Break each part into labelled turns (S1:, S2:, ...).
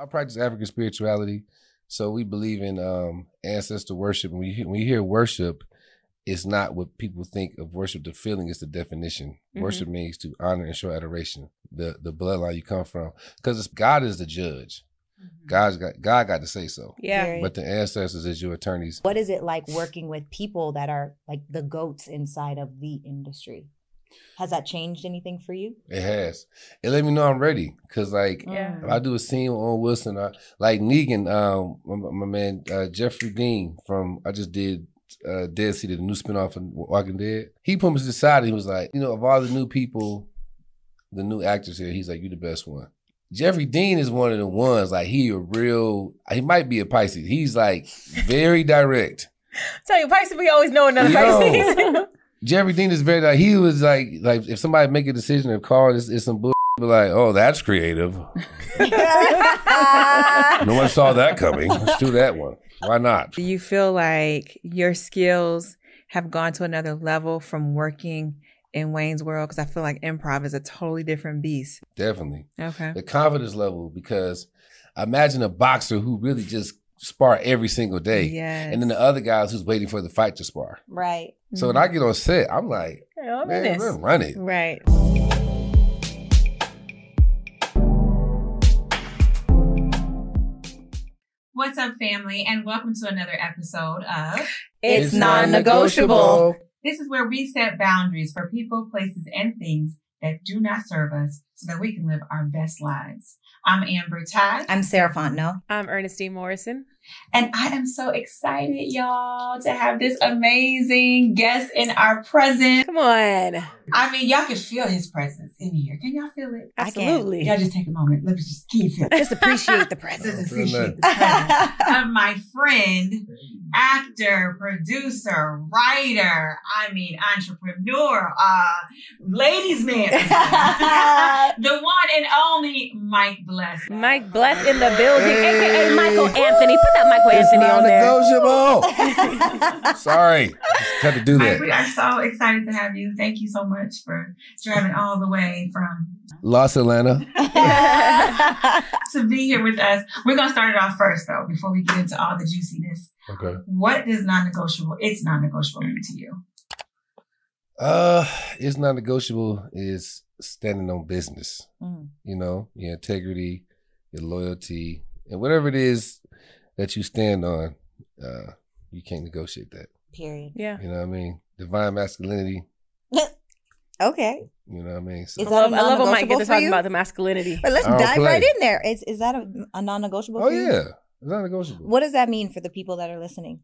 S1: I practice African spirituality, so we believe in um, ancestor worship. When you, when you hear worship, it's not what people think of worship. The feeling is the definition.
S2: Mhm.
S1: Worship means to honor and show adoration. The the bloodline you come from, because God is the judge. God's got God got to say so.
S2: Yeah.
S3: Very-
S1: But the ancestors is your attorneys.
S3: What is it like working with people that are like the goats inside of the industry? Has that changed anything for you?
S1: It has. It let me know I'm ready. Cause like
S2: Yeah.
S3: Mm.
S1: if I do a scene with Owen Wilson, I, like Negan, um, my, my man uh, Jeffrey Dean from I just did uh, Dead City, the new spinoff of Walking Dead. He put me to the side. And he was like, you know, of all the new people, the new actors here, he's like, you're the best one. Jeffrey Dean is one of the ones. Like he a real. He might be a Pisces. He's like very direct.
S2: Tell you, Pisces, we always know another
S1: Yo.
S2: Pisces.
S1: Jeffrey Dean is very like he was like like if somebody make a decision of call it's, it's some bull be like oh that's creative no one saw that coming let's do that one why not
S2: Do you feel like your skills have gone to another level from working in Wayne's World? Because I feel like improv is a totally different beast.
S1: definitely
S2: Okay.
S1: the confidence level because imagine a boxer who really just spar every single day
S2: Yes.
S1: and then the other guys who's waiting for the fight to spar
S3: right.
S1: so when I mm-hmm. get on set I'm like
S2: oh,
S1: man
S2: goodness.
S1: let's run it
S2: Right.
S4: What's up, family, and welcome to another episode of
S3: It's non-negotiable.
S4: This is where we set boundaries for people, places, and things that do not serve us so that we can live our best lives. I'm Amber Tai,
S3: I'm Sarah Fontenot.
S2: I'm Ernestine Morrison.
S4: And I am so excited, y'all, to have this amazing guest in our presence.
S2: Come on.
S4: I mean, y'all can feel his presence in here. Can y'all feel it?
S2: Absolutely.
S4: Y'all just take a moment. Let me just keep you feel it?
S3: Just appreciate the
S4: Just
S3: presence.
S4: appreciate the presence of my friend, actor, producer, writer, I mean, entrepreneur, uh, ladies man, the one and only Mike Bless.
S2: Mike Bless in the building, aka Michael Anthony. Put that Michael
S1: it's
S2: Anthony on there.
S1: non-negotiable sorry just had to do
S4: Mike,
S1: that
S4: we are so excited to have you. Thank you so much for driving all the way from
S1: Los Atlanta
S4: to be here with us. We're gonna start it off first though, before we get into all the juiciness.
S1: okay
S4: What does non-negotiable? It's non-negotiable mean to you?
S1: Uh, it's non-negotiable Is standing on business.
S3: Mm.
S1: You know, your integrity, your loyalty, and whatever it is that you stand on. Uh, you can't negotiate that.
S3: Period.
S2: Yeah.
S1: You know what I mean? Divine masculinity.
S3: Okay.
S1: You know what I mean? So,
S3: Is
S2: I love,
S3: a
S2: I love when Mike
S3: non-negotiable
S2: gets to talk about the masculinity.
S3: But let's dive
S1: play.
S3: right in there. Is is that a, a non-negotiable
S1: oh yeah, it's not negotiable.
S3: What does that mean for the people that are listening?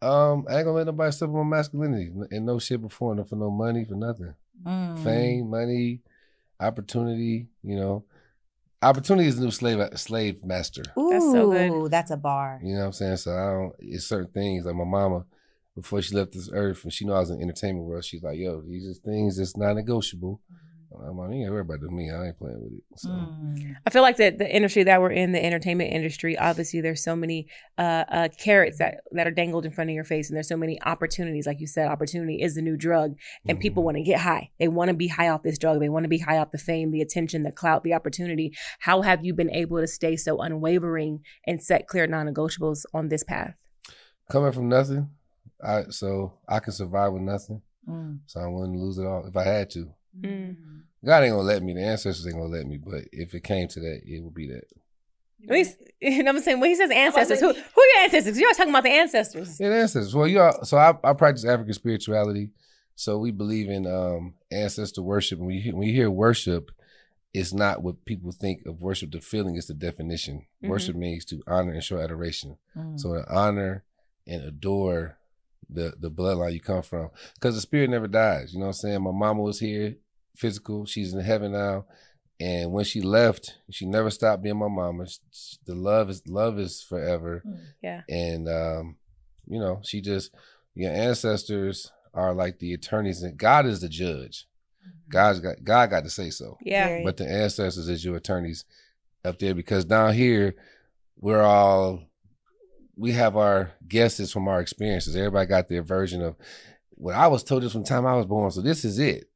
S1: Um, I ain't gonna let nobody step on my masculinity and no shit before, no for no money, for nothing.
S3: Mm.
S1: Fame, money, opportunity. You know, opportunity is the new slave slave master.
S3: Ooh,
S2: That's so good.
S3: That's a bar.
S1: You know what I'm saying? So I don't. It's certain things like my mama before she left this earth, and she know I was in the entertainment world. She's like, "Yo, these are things that's not negotiable." "You ain't worry about me. I ain't playing with it." So
S3: Mm.
S2: I feel like the the industry that we're in, the entertainment industry, obviously there's so many uh, uh, carrots that that are dangled in front of your face, and there's so many opportunities. Like you said, opportunity is the new drug, and
S1: Mhm.
S2: people want to get high. They want to be high off this drug. They want to be high off the fame, the attention, the clout, the opportunity. How have you been able to stay so unwavering and set clear non-negotiables on this path?
S1: coming from nothing, I so I can survive with nothing.
S3: Mm.
S1: So I wouldn't lose it all if I had to.
S2: Mm.
S1: God ain't gonna let me. The ancestors ain't gonna let me. But if it came to that, it would be that.
S2: When he's- you I'm saying? When he says ancestors, who who are your ancestors? You're talking about the ancestors.
S1: Yeah, the ancestors. Well, you all, so I, I practice African spirituality. So we believe in um, ancestor worship. When you, hear- when you hear worship, it's not what people think of worship. The feeling is the definition.
S2: Mhm.
S1: Worship means to honor and show adoration.
S3: Mm.
S1: So to honor and adore the the bloodline you come from, because the spirit never dies. You know what I'm saying? My mama was here, physical. She's in heaven now, and when she left, she never stopped being my mama. She- The love is love is forever,
S2: Yeah.
S1: and um, you know she just your ancestors are like the attorneys, and God is the judge. God's got God got to say so.
S2: Yeah.
S3: Period.
S1: But the ancestors is your attorneys up there because down here we're all we have our guesses from our experiences. Everybody got their version of what I was told this from the time I was born. So this is it.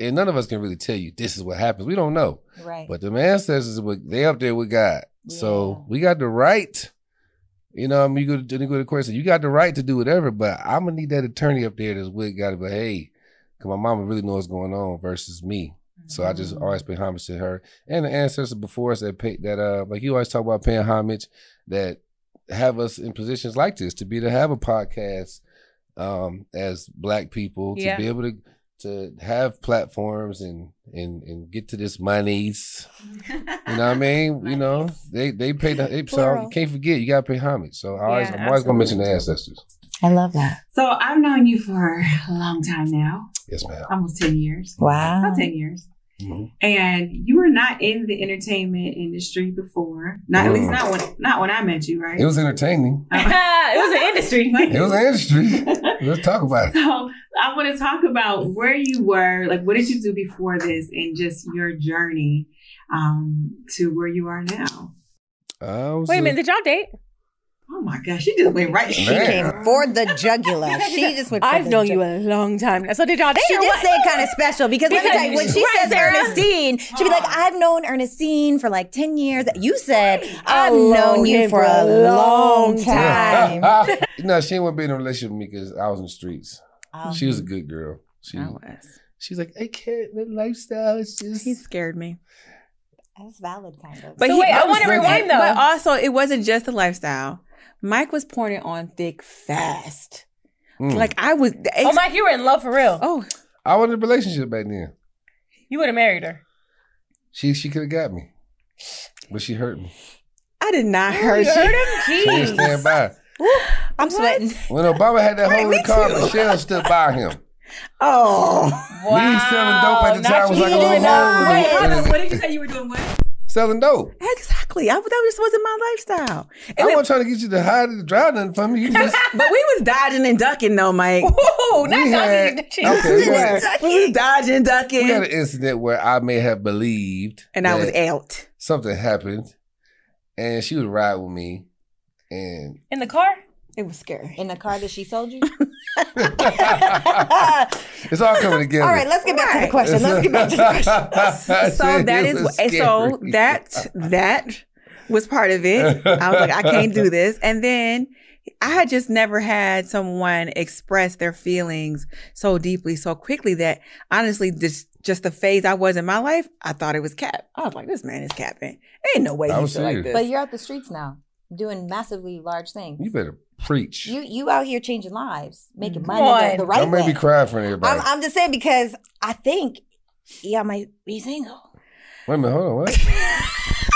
S1: And none of us can really tell you this is what happens. We don't know.
S3: Right.
S1: But the ancestors, they up there with God. So we got the right. You know, I mean, you go to, you go to court, so you got the right to do whatever, but I'm gonna need that attorney up there that's with God to be hey, because my mama really knows what's going on versus me. So I just
S3: Mm.
S1: always pay homage to her and the ancestors before us that pay that uh like you always talk about paying homage that have us in positions like this to be to have a podcast um as black people to
S2: Yeah.
S1: be able to to have platforms and and and get to this monies. You know what I mean? You know, they they pay the they, so can't forget you gotta pay homage. So I always
S2: Yeah,
S1: I'm always gonna mention the ancestors.
S3: I love that.
S5: So I've known you for a long time now,
S1: Yes, ma'am.
S5: almost 10 years.
S3: Wow.
S5: About 10 years.
S1: Mhm.
S5: And you were not in the entertainment industry before. Not at least
S1: Mm.
S5: not when not when I met you, right?
S1: It was entertaining.
S2: it was an industry.
S1: It was an industry. Let's talk about it.
S5: So I want to talk about where you were, like what did you do before this, and just your journey um, to where you are now.
S1: I
S2: Wait a
S1: a-
S2: minute, did y'all date?
S5: Oh my gosh, she just went right.
S3: She
S1: Man.
S3: came for the jugular. She just went. For
S2: I've
S3: the
S2: known
S3: ju-
S2: you a long time now. So did y'all?
S3: She did
S2: what?
S3: say it kind of special because, let me tell you, when she
S2: Right,
S3: says
S2: Sarah?
S3: Ernestine, she'd be like, I've known Ernestine for like 10 years. You said, I've
S2: I've
S3: known you for a long time.
S1: no, she didn't be in a relationship with me because I was in the streets.
S3: Oh.
S1: She was a good girl. She
S4: I was.
S1: she's like, I can't. The lifestyle is just.
S4: He scared me.
S3: That's valid, kind of.
S4: But
S2: So
S4: he,
S2: wait, I
S4: was
S2: wanna rewind, though.
S4: But also, it wasn't just the lifestyle. Mike was pouring it on thick fast.
S1: Mm.
S4: Like I was.
S2: Oh, Mike, you were in love for real.
S4: Oh,
S1: I was in a relationship back then.
S2: You would have married her.
S1: She she could have got me, but she hurt me.
S4: I did not hurt
S2: You heard
S4: you.
S2: him?
S1: She didn't stand by.
S3: I'm sweating.
S1: When Obama had that
S4: Right,
S1: hole in
S4: me
S1: the car. Michelle stood by him.
S4: Oh,
S1: Me selling dope at the
S2: not
S1: time was like a little hole.
S2: Wait,
S1: in
S2: hold
S1: the-
S2: on.
S5: what did you say you were doing? What?
S1: Selling dope.
S4: exactly. I, that just wasn't my lifestyle.
S1: I
S4: And it-
S1: wasn't trying to get you to hide to drive nothing from me. You just
S4: but we was dodging and ducking though, Mike.
S2: Ooh, not
S1: We had-
S2: dodging.
S1: okay, we had-
S4: we was dodging, ducking,
S1: we had an incident where I may have believed
S4: and I was out.
S1: something happened, and she would ride with me, and
S2: In the car?
S4: It was scary.
S3: In the car that she sold you?
S1: it's all coming together.
S3: All right, let's get back to the question. Let's get back to the question.
S4: so that is
S1: was
S4: and so that that was part of it. I was like, I can't do this. And then I had just never had someone express their feelings so deeply, so quickly that honestly, this just the phase I was in my life, I thought it was cap. I was like, this man is capping. Ain't no way
S1: I
S4: he
S1: was
S4: feel like
S1: serious.
S4: this.
S3: But you're out the streets now, doing massively large things.
S1: You better preach.
S3: You you out here changing lives, making money the,
S2: on.
S3: the right
S1: Don't make
S3: way.
S1: me cry in front of everybody.
S3: I'm, I'm just saying because I think y'all might be single.
S1: Wait a minute, hold on. What?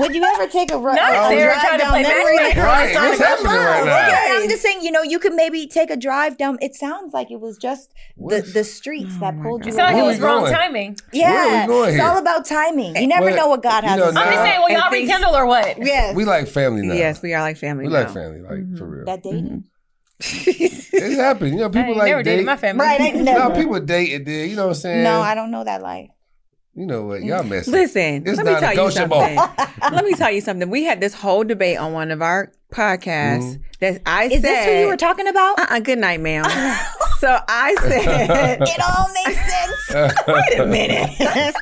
S3: Would you ever take a, ru-
S2: Not
S3: a
S2: Sarah
S3: drive
S2: trying to
S3: down
S2: play
S3: memory lane?
S1: Right, what's happening right now?
S3: Okay, I'm just saying, you know, you could maybe take a drive down. It sounds like it was just the, the streets
S4: Oh
S3: that pulled you
S2: It sounded like it was wrong
S1: going?
S2: timing.
S3: Yeah,
S1: Where are we going
S3: it's
S1: here?
S3: all about timing. You never
S1: Well,
S3: know what God
S1: you
S3: has.
S1: know,
S3: in
S1: now-
S2: I'm just saying, will
S4: And
S2: y'all rekindle or what?
S3: Yes,
S1: We like family now.
S4: yes, we are like family.
S1: we like family, like
S4: Mhm.
S1: for real.
S3: that dating.
S1: It's happened. You know,
S2: I
S1: people
S2: ain't
S1: like
S2: never
S1: date.
S2: dated my family.
S3: Right, ain't
S1: No,
S3: never.
S1: people date and then you know what I'm saying.
S3: No, I don't know that life.
S1: You know what? Y'all messing.
S4: Listen,
S1: It's
S4: let me tell you something. let me tell you something. We had this whole debate on one of our podcasts
S1: Mm-hmm.
S4: that I
S3: Is
S4: said.
S3: Is this who you were talking about?
S4: uh-uh, good night, ma'am. so I said,
S3: it all makes sense.
S4: wait a minute.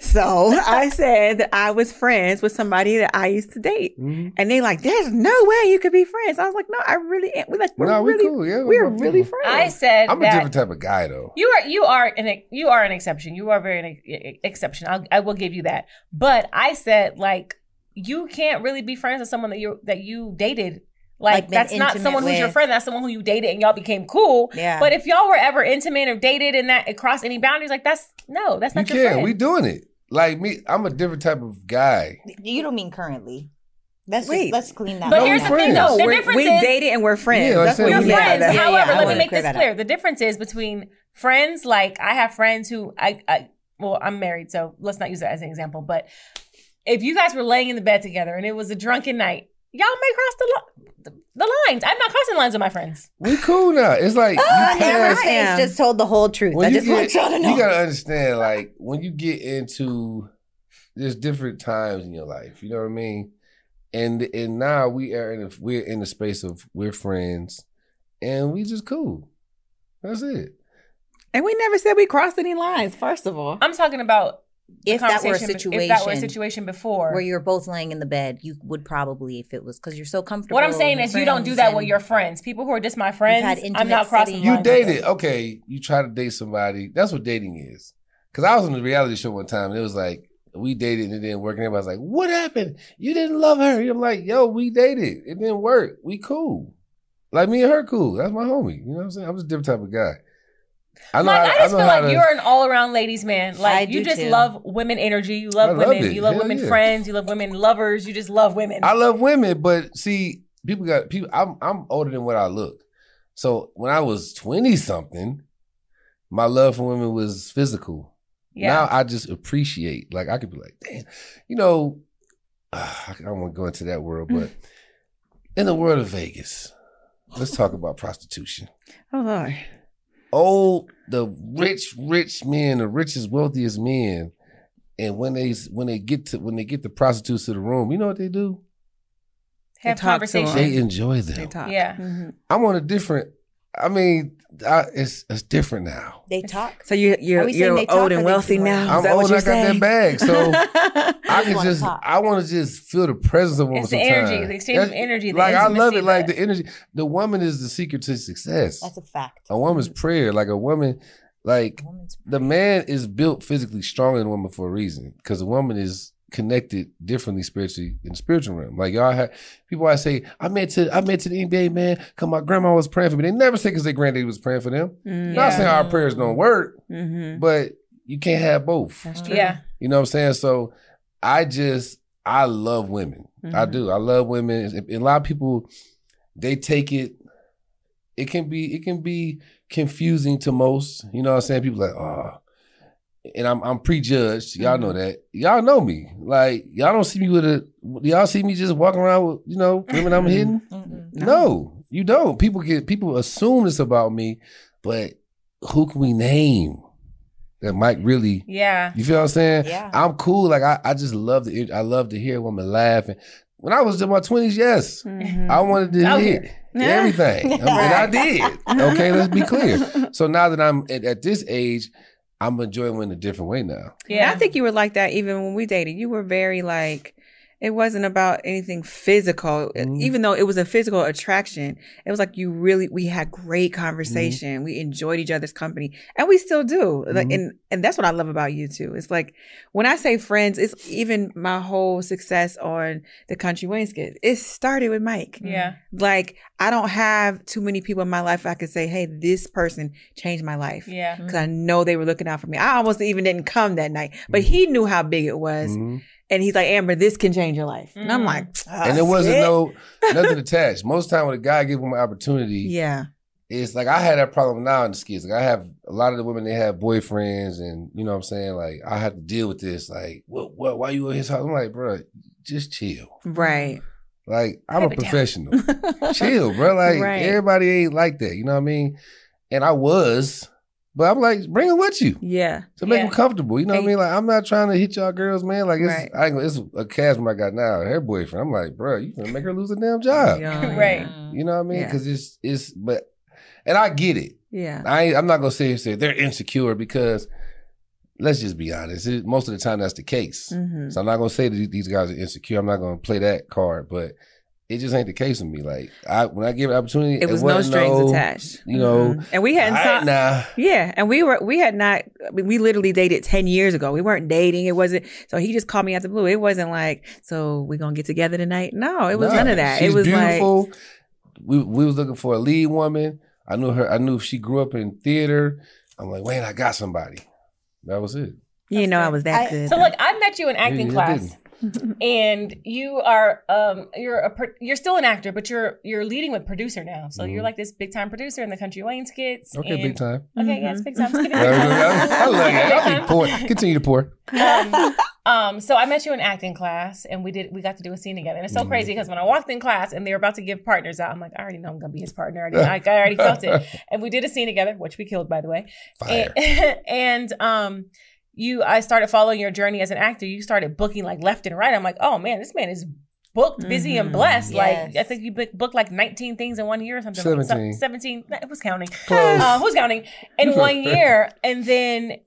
S4: So I said that I was friends with somebody that I used to date.
S1: Mhm.
S4: And they like, there's no way you could be friends. I was like, no, I really am. We're like, we're
S1: No, we
S4: really,
S1: cool. Yeah,
S4: we're
S1: my
S4: really
S1: people.
S4: friends.
S2: I said
S1: I'm a different type of guy though.
S2: you are you are an you are an exception. You are very an exception. I'll, I will give you that. But I said like you can't really be friends with someone that you that you dated. Like,
S3: Like,
S2: that's not
S3: intimate
S2: someone who's your friend. That's someone who you dated and y'all became cool.
S3: Yeah.
S2: But if y'all were ever intimate or dated and that it crossed any boundaries, like that's no, that's
S1: You
S2: not your
S1: can.
S2: friend.
S1: We doing it. Like me, I'm a different type of guy.
S3: You don't mean currently. Let's
S4: Wait.
S3: just let's clean that.
S2: But
S3: up
S2: here's the thing,
S1: friends.
S2: though. The
S4: we're-
S2: difference
S4: we
S2: is
S4: dated and we're friends.
S1: Yeah,
S4: That's what
S2: We're
S1: we
S4: you
S2: friends.
S4: that.
S2: However,
S3: yeah, I
S2: let me make
S3: clear
S2: this
S3: that up.
S2: clear. The difference is between friends. Like I have friends who I, I well, I'm married, so let's not use that as an example. But if you guys were laying in the bed together and it was a drunken night, y'all may cross the li- the, the lines. I'm not crossing lines with my friends.
S1: We cool now. It's like
S3: Oh,
S1: you
S3: yeah, my
S1: pass.
S4: Yeah.
S3: face just told the whole truth.
S1: When
S3: I
S1: you
S3: just want y'all to know.
S1: you gotta understand, like when you get into there's different times in your life. You know what I mean? And and now we are in a, we're in the space of we're friends, and we just cool. That's it.
S4: And we never said we crossed any lines. First of all,
S2: I'm talking about the
S3: If that were a situation
S2: If that were a situation before.
S3: where you're both laying in the bed, you would probably, if it was because you're so comfortable.
S2: what I'm saying is, you don't do that with your friends. People who are just my friends, I'm not crossing.
S1: You
S2: lines with
S1: dated, okay. You try to date somebody. That's what dating is. Because I was on the reality show one time, and it was like we dated and it didn't work. And everybody's like, "What happened? You didn't love her?" I'm like, "Yo, we dated. It didn't work. We cool. Like me and her cool. That's my homie. You know what I'm saying? I'm just a different type of guy. I know.
S2: Like,
S1: how,
S2: I just
S1: know
S2: feel like
S1: to-
S2: you're an all around ladies man.
S3: I
S2: Like you just
S3: too.
S2: love women energy. You love
S1: I loved
S2: women.
S1: it.
S2: You love
S1: Hell
S2: women
S1: yeah.
S2: friends. You love women lovers. You just love women.
S1: I love women, but see, people got people. I'm I'm older than what I look. So when I was twenty something, my love for women was physical.
S2: yeah.
S1: Now I just appreciate. Like I could be like, damn, you know, ah, I don't want to go into that world, but in the world of Vegas, let's talk about prostitution.
S4: oh Lord,
S1: Oh, the rich, rich men, the richest, wealthiest men, and when they when they get to when they get the prostitutes to the room, you know what they do?
S2: Have
S4: They talk to 'em.
S2: conversation.
S1: They enjoy them.
S4: they talk.
S2: Yeah.
S4: Mhm.
S1: I'm on a different. I mean, I, it's it's different now.
S3: They talk.
S4: So you you're
S3: Are we saying
S4: you're
S3: they talk
S4: old and wealthy now.
S3: it?
S4: Is
S1: I'm
S4: that
S1: old.
S4: what
S1: I
S4: you're
S1: got that bag, so I can just.
S3: talk.
S1: I want to just feel the presence of a woman.
S2: It's the energy, the exchange of energy,
S1: like I love it. Like
S2: the-
S1: the energy. The woman is the secret to success.
S3: That's a fact.
S1: a woman's mm-hmm. prayer. Like a woman, like
S3: Woman's
S1: the man is built physically stronger than a woman for a reason because a woman is connected differently spiritually in the spiritual realm. Like y'all have people I say, I meant to I meant to the NBA man because my grandma was praying for me. They never say because their granddaddy was praying for them.
S4: Mhm.
S1: Not
S2: Yeah.
S1: saying our prayers don't work,
S4: Mhm.
S1: but you can't have both.
S4: That's true.
S2: Yeah.
S1: You know what I'm saying? So I just I love women. I
S4: Mhm.
S1: do. I love women. And a lot of people they take it. It can be it can be confusing to most. You know what I'm saying? People like, oh, and I'm I'm prejudged. Y'all know that. Y'all know me. Like y'all don't see me with a. Y'all see me just walking around with you know women I'm hitting. No. you don't. People get people assume it's about me, but who can we name that might really?
S2: Yeah.
S1: You feel what I'm saying?
S3: Yeah.
S1: I'm cool. Like I, I just love the I love to hear a woman laugh. And when I was in my twenties, yes,
S4: Mhm.
S1: I wanted to
S4: here.
S1: everything, I mean, and I did. Okay, let's be clear. So now that I'm at, at this age, I'm enjoying women a different way now.
S2: Yeah.
S4: I think you were like that even when we dated. You were very like it wasn't about anything physical,
S1: Mhm.
S4: even though it was a physical attraction. It was like you really we had great conversation. We enjoyed each other's company, and we still do. Like,
S1: Mhm.
S4: and and that's what I love about you too. It's like when I say friends, it's even my whole success on the Kountry Wayne skit. It started with Mike.
S2: yeah.
S4: Like I don't have too many people in my life I could say, "Hey, this person changed my life."
S2: Yeah.
S4: because I know they were looking out for me. I almost even didn't come that night, but
S1: Mm-hmm.
S4: he knew how big it was. And he's like, "Amber, this can change your life." And I'm
S2: Mhm.
S4: like,
S1: And there
S4: "Ah,
S1: wasn't
S4: shit."
S1: no nothing attached. Most time when a guy give him an opportunity,
S4: yeah,
S1: it's like I had that problem now in the skits. Like I have a lot of the women they have boyfriends, and you know what I'm saying. Like I have to deal with this. Like what? What? Why you at his house? I'm like, bro, just chill.
S4: right,
S1: Like I'm
S2: Have
S1: a professional. chill, bro. Like
S4: Right.
S1: everybody ain't like that. You know what I mean? And I was, but I'm like, bring it with you
S4: yeah,
S1: to make
S2: Yeah.
S1: them comfortable. You know what I mean? Like I'm not trying to hit y'all girls, man. Like it's
S4: Right.
S1: I it's a cast I got now. Her boyfriend. I'm like, bro, you gonna make her lose a damn job.
S4: Yeah.
S2: Right.
S1: You know what I mean?
S4: Yeah.
S1: Because it's it's but, and I get it.
S4: yeah,
S1: I I'm not gonna say say they're insecure because let's just be honest. It, most of the time that's the case.
S4: hmm
S1: So I'm not gonna say that these guys are insecure. I'm not gonna play that card, but it just ain't the case with me. Like I when I give an opportunity,
S4: it was no
S1: wasn't
S4: strings
S1: no,
S4: attached.
S1: You know,
S4: Mhm. and we hadn't
S1: all
S4: saw-
S1: right, now.
S4: Yeah, and we were we had not I mean, we literally dated 10 years ago. We weren't dating. It wasn't so he just called me out the blue. It wasn't like, so we going to get together tonight. No, it was
S1: Nah,
S4: none of that.
S1: She's
S4: it was like
S1: beautiful. we we was looking for a lead woman. I knew her. I knew she grew up in theater. I'm like, wait, I got somebody. That was it.
S4: you know I was that
S3: I-
S4: good.
S2: So look, I met you in acting
S1: you
S2: class, and you are um you're a pro- you're still an actor, but you're you're leading with producer now. So you're
S1: Mhm.
S2: like this big time producer in the Kountry Wayne skits.
S1: Okay,
S2: and-
S1: big time.
S2: Okay, yes, big time. Skip it,
S1: I,
S2: big time.
S1: I love that. Y'all
S2: Big
S1: keep pour. Continue to pour.
S2: um, um, so I met you in acting class, and we did we got to do a scene together. And it's so
S1: Mhm.
S2: crazy because when I walked in class and they were about to give partners out, I'm like, I already know I'm gonna be his partner. I, already, I already felt it. And we did a scene together, which we killed, by the way.
S1: Fire.
S2: And, and um, you, I started following your journey as an actor. You started booking like left and right. I'm like, oh man, this man is booked, busy, and
S4: Mhm.
S2: blessed. Like I think you book- booked like 19 things in one year or something. like-
S1: 17.
S2: some- 17. Who's counting?
S1: Close.
S2: Uh, who's counting? In one year, and then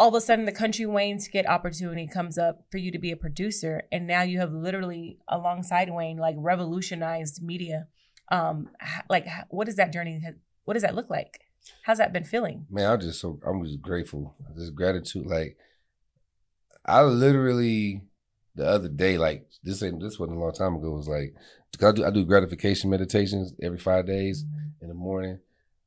S2: all of a sudden, the Kountry Wayne skit opportunity comes up for you to be a producer, and now you have literally alongside Wayne like revolutionized media. Um, like h- what does that journey? What does that look like? How's that been feeling?
S1: Man, I'm just so I'm just grateful. Just gratitude. Like I literally the other day, like this ain't this wasn't a long time ago. It Was like 'cause I do I do gratification meditations every five days in the morning.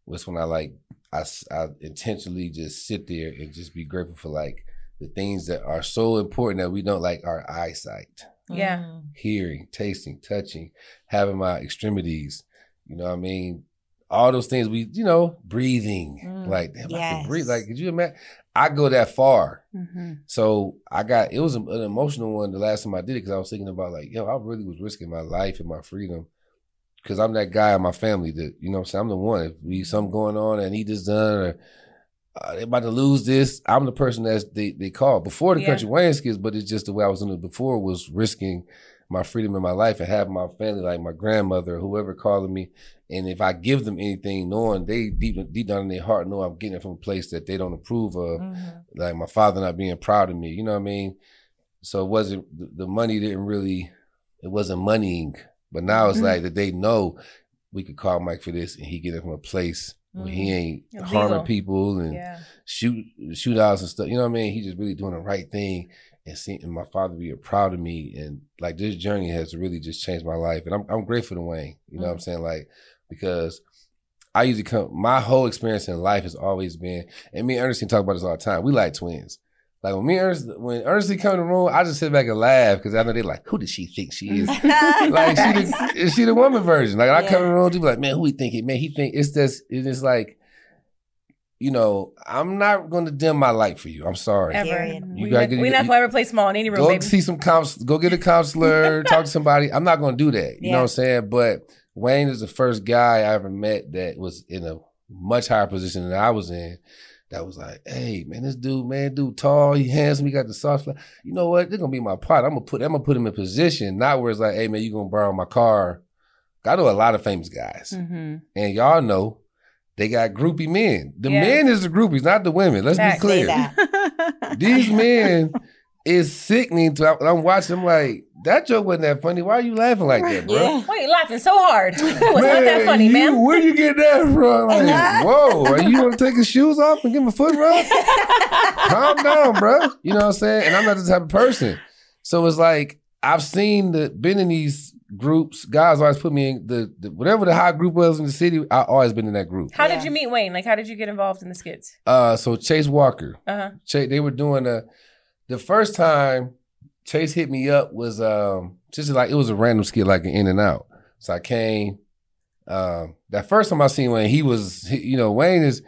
S1: Was when I like I, I intentionally just sit there and just be grateful for like the things that are so important that we don't like our eyesight,
S2: Yeah.
S3: Mm.
S1: hearing, tasting, touching, having my extremities. You know what I mean? All those things we, you know, breathing.
S3: Mm,
S1: Like, damn, I can breathe.
S3: yes.
S1: Like, could you imagine? I go that far.
S4: Mm-hmm.
S1: So I got, it was an emotional one the last time I did it because I was thinking about, like, yo, I really was risking my life and my freedom because I'm that guy in my family that, you know I'm saying? I'm the one. If we something going on and he just done or uh, they about to lose this, I'm the person that they, they call. Before the
S2: Yeah.
S1: country skits, but it's just the way I was doing it before was risking my freedom in my life and have my family, like my grandmother, whoever calling me. And if I give them anything, knowing they deep deep down in their heart know I'm getting it from a place that they don't approve of,
S3: Mhm.
S1: like my father not being proud of me, you know what I mean? So it wasn't the money didn't really it wasn't moneying, but now it's
S4: Mhm.
S1: like that they know we could call Mike for this and he get it from a place where he ain't
S2: Illegal.
S1: harming people and
S2: Yeah.
S1: shoot shootouts and stuff. You know what I mean? He just really doing the right thing and seeing and my father be proud of me. And like this journey has really just changed my life. And I'm I'm grateful to Wayne. You know what I'm mm-hmm. saying? Like because I usually come my whole experience in life has always been and me and Ernestine talk about this all the time. We like twins. Like when me and Ernest, when Ernestine come in the room, I just sit back and laugh because I know they're like, who does she think she is? like she the, is she the woman version. Like I come in the room, people like, man, who he think he man? He think it's just it's just like, you know, I'm not going to dim my light for you. I'm sorry.
S2: Ever.
S3: Period.
S1: You
S2: we
S1: gotta
S2: not,
S1: get-
S2: we not
S1: you-
S2: gonna ever play small in any room,
S1: Go
S2: baby.
S1: see some counts. Go get a counselor. talk to somebody. I'm not going to do that. You know what I'm saying? But Wayne is the first guy I ever met that was in a much higher position than I was in. That was like, hey man, this dude, man, dude, tall, he handsome, he got the soft. flat. You know what? They're gonna be my part. I'm gonna put, I'm gonna put him in position, not where it's like, hey man, you gonna borrow my car. I know a lot of famous guys,
S4: Mm-hmm.
S1: and y'all know they got groupie men. The
S2: Yeah.
S1: men is the groupies, not the women. Let's
S2: Facts.
S1: be clear. These men is sickening to. I'm watching. I'm like, that joke wasn't that funny. Why are you laughing like that, bro?
S3: Yeah.
S2: Why are you laughing so hard? It was not that funny,
S1: you-
S2: man.
S1: Where you get that from? Like, whoa, are you gonna take his shoes off and give him a foot rub? Calm down, bro. You know what I'm saying? And I'm not the type of person. So it's like I've seen the been in these groups. Guys always put me in the, the whatever the hot group was in the city. I always been in that group.
S2: How
S3: Yeah.
S2: did you meet Wayne? Like, how did you get involved in the skits?
S1: Uh, so Chase Walker.
S2: Uh huh.
S1: Chase, they were doing a. The first time Chase hit me up was um just like it was a random skit like an in and out. So I came. Um, that first time I seen Wayne, he was he- you know Wayne is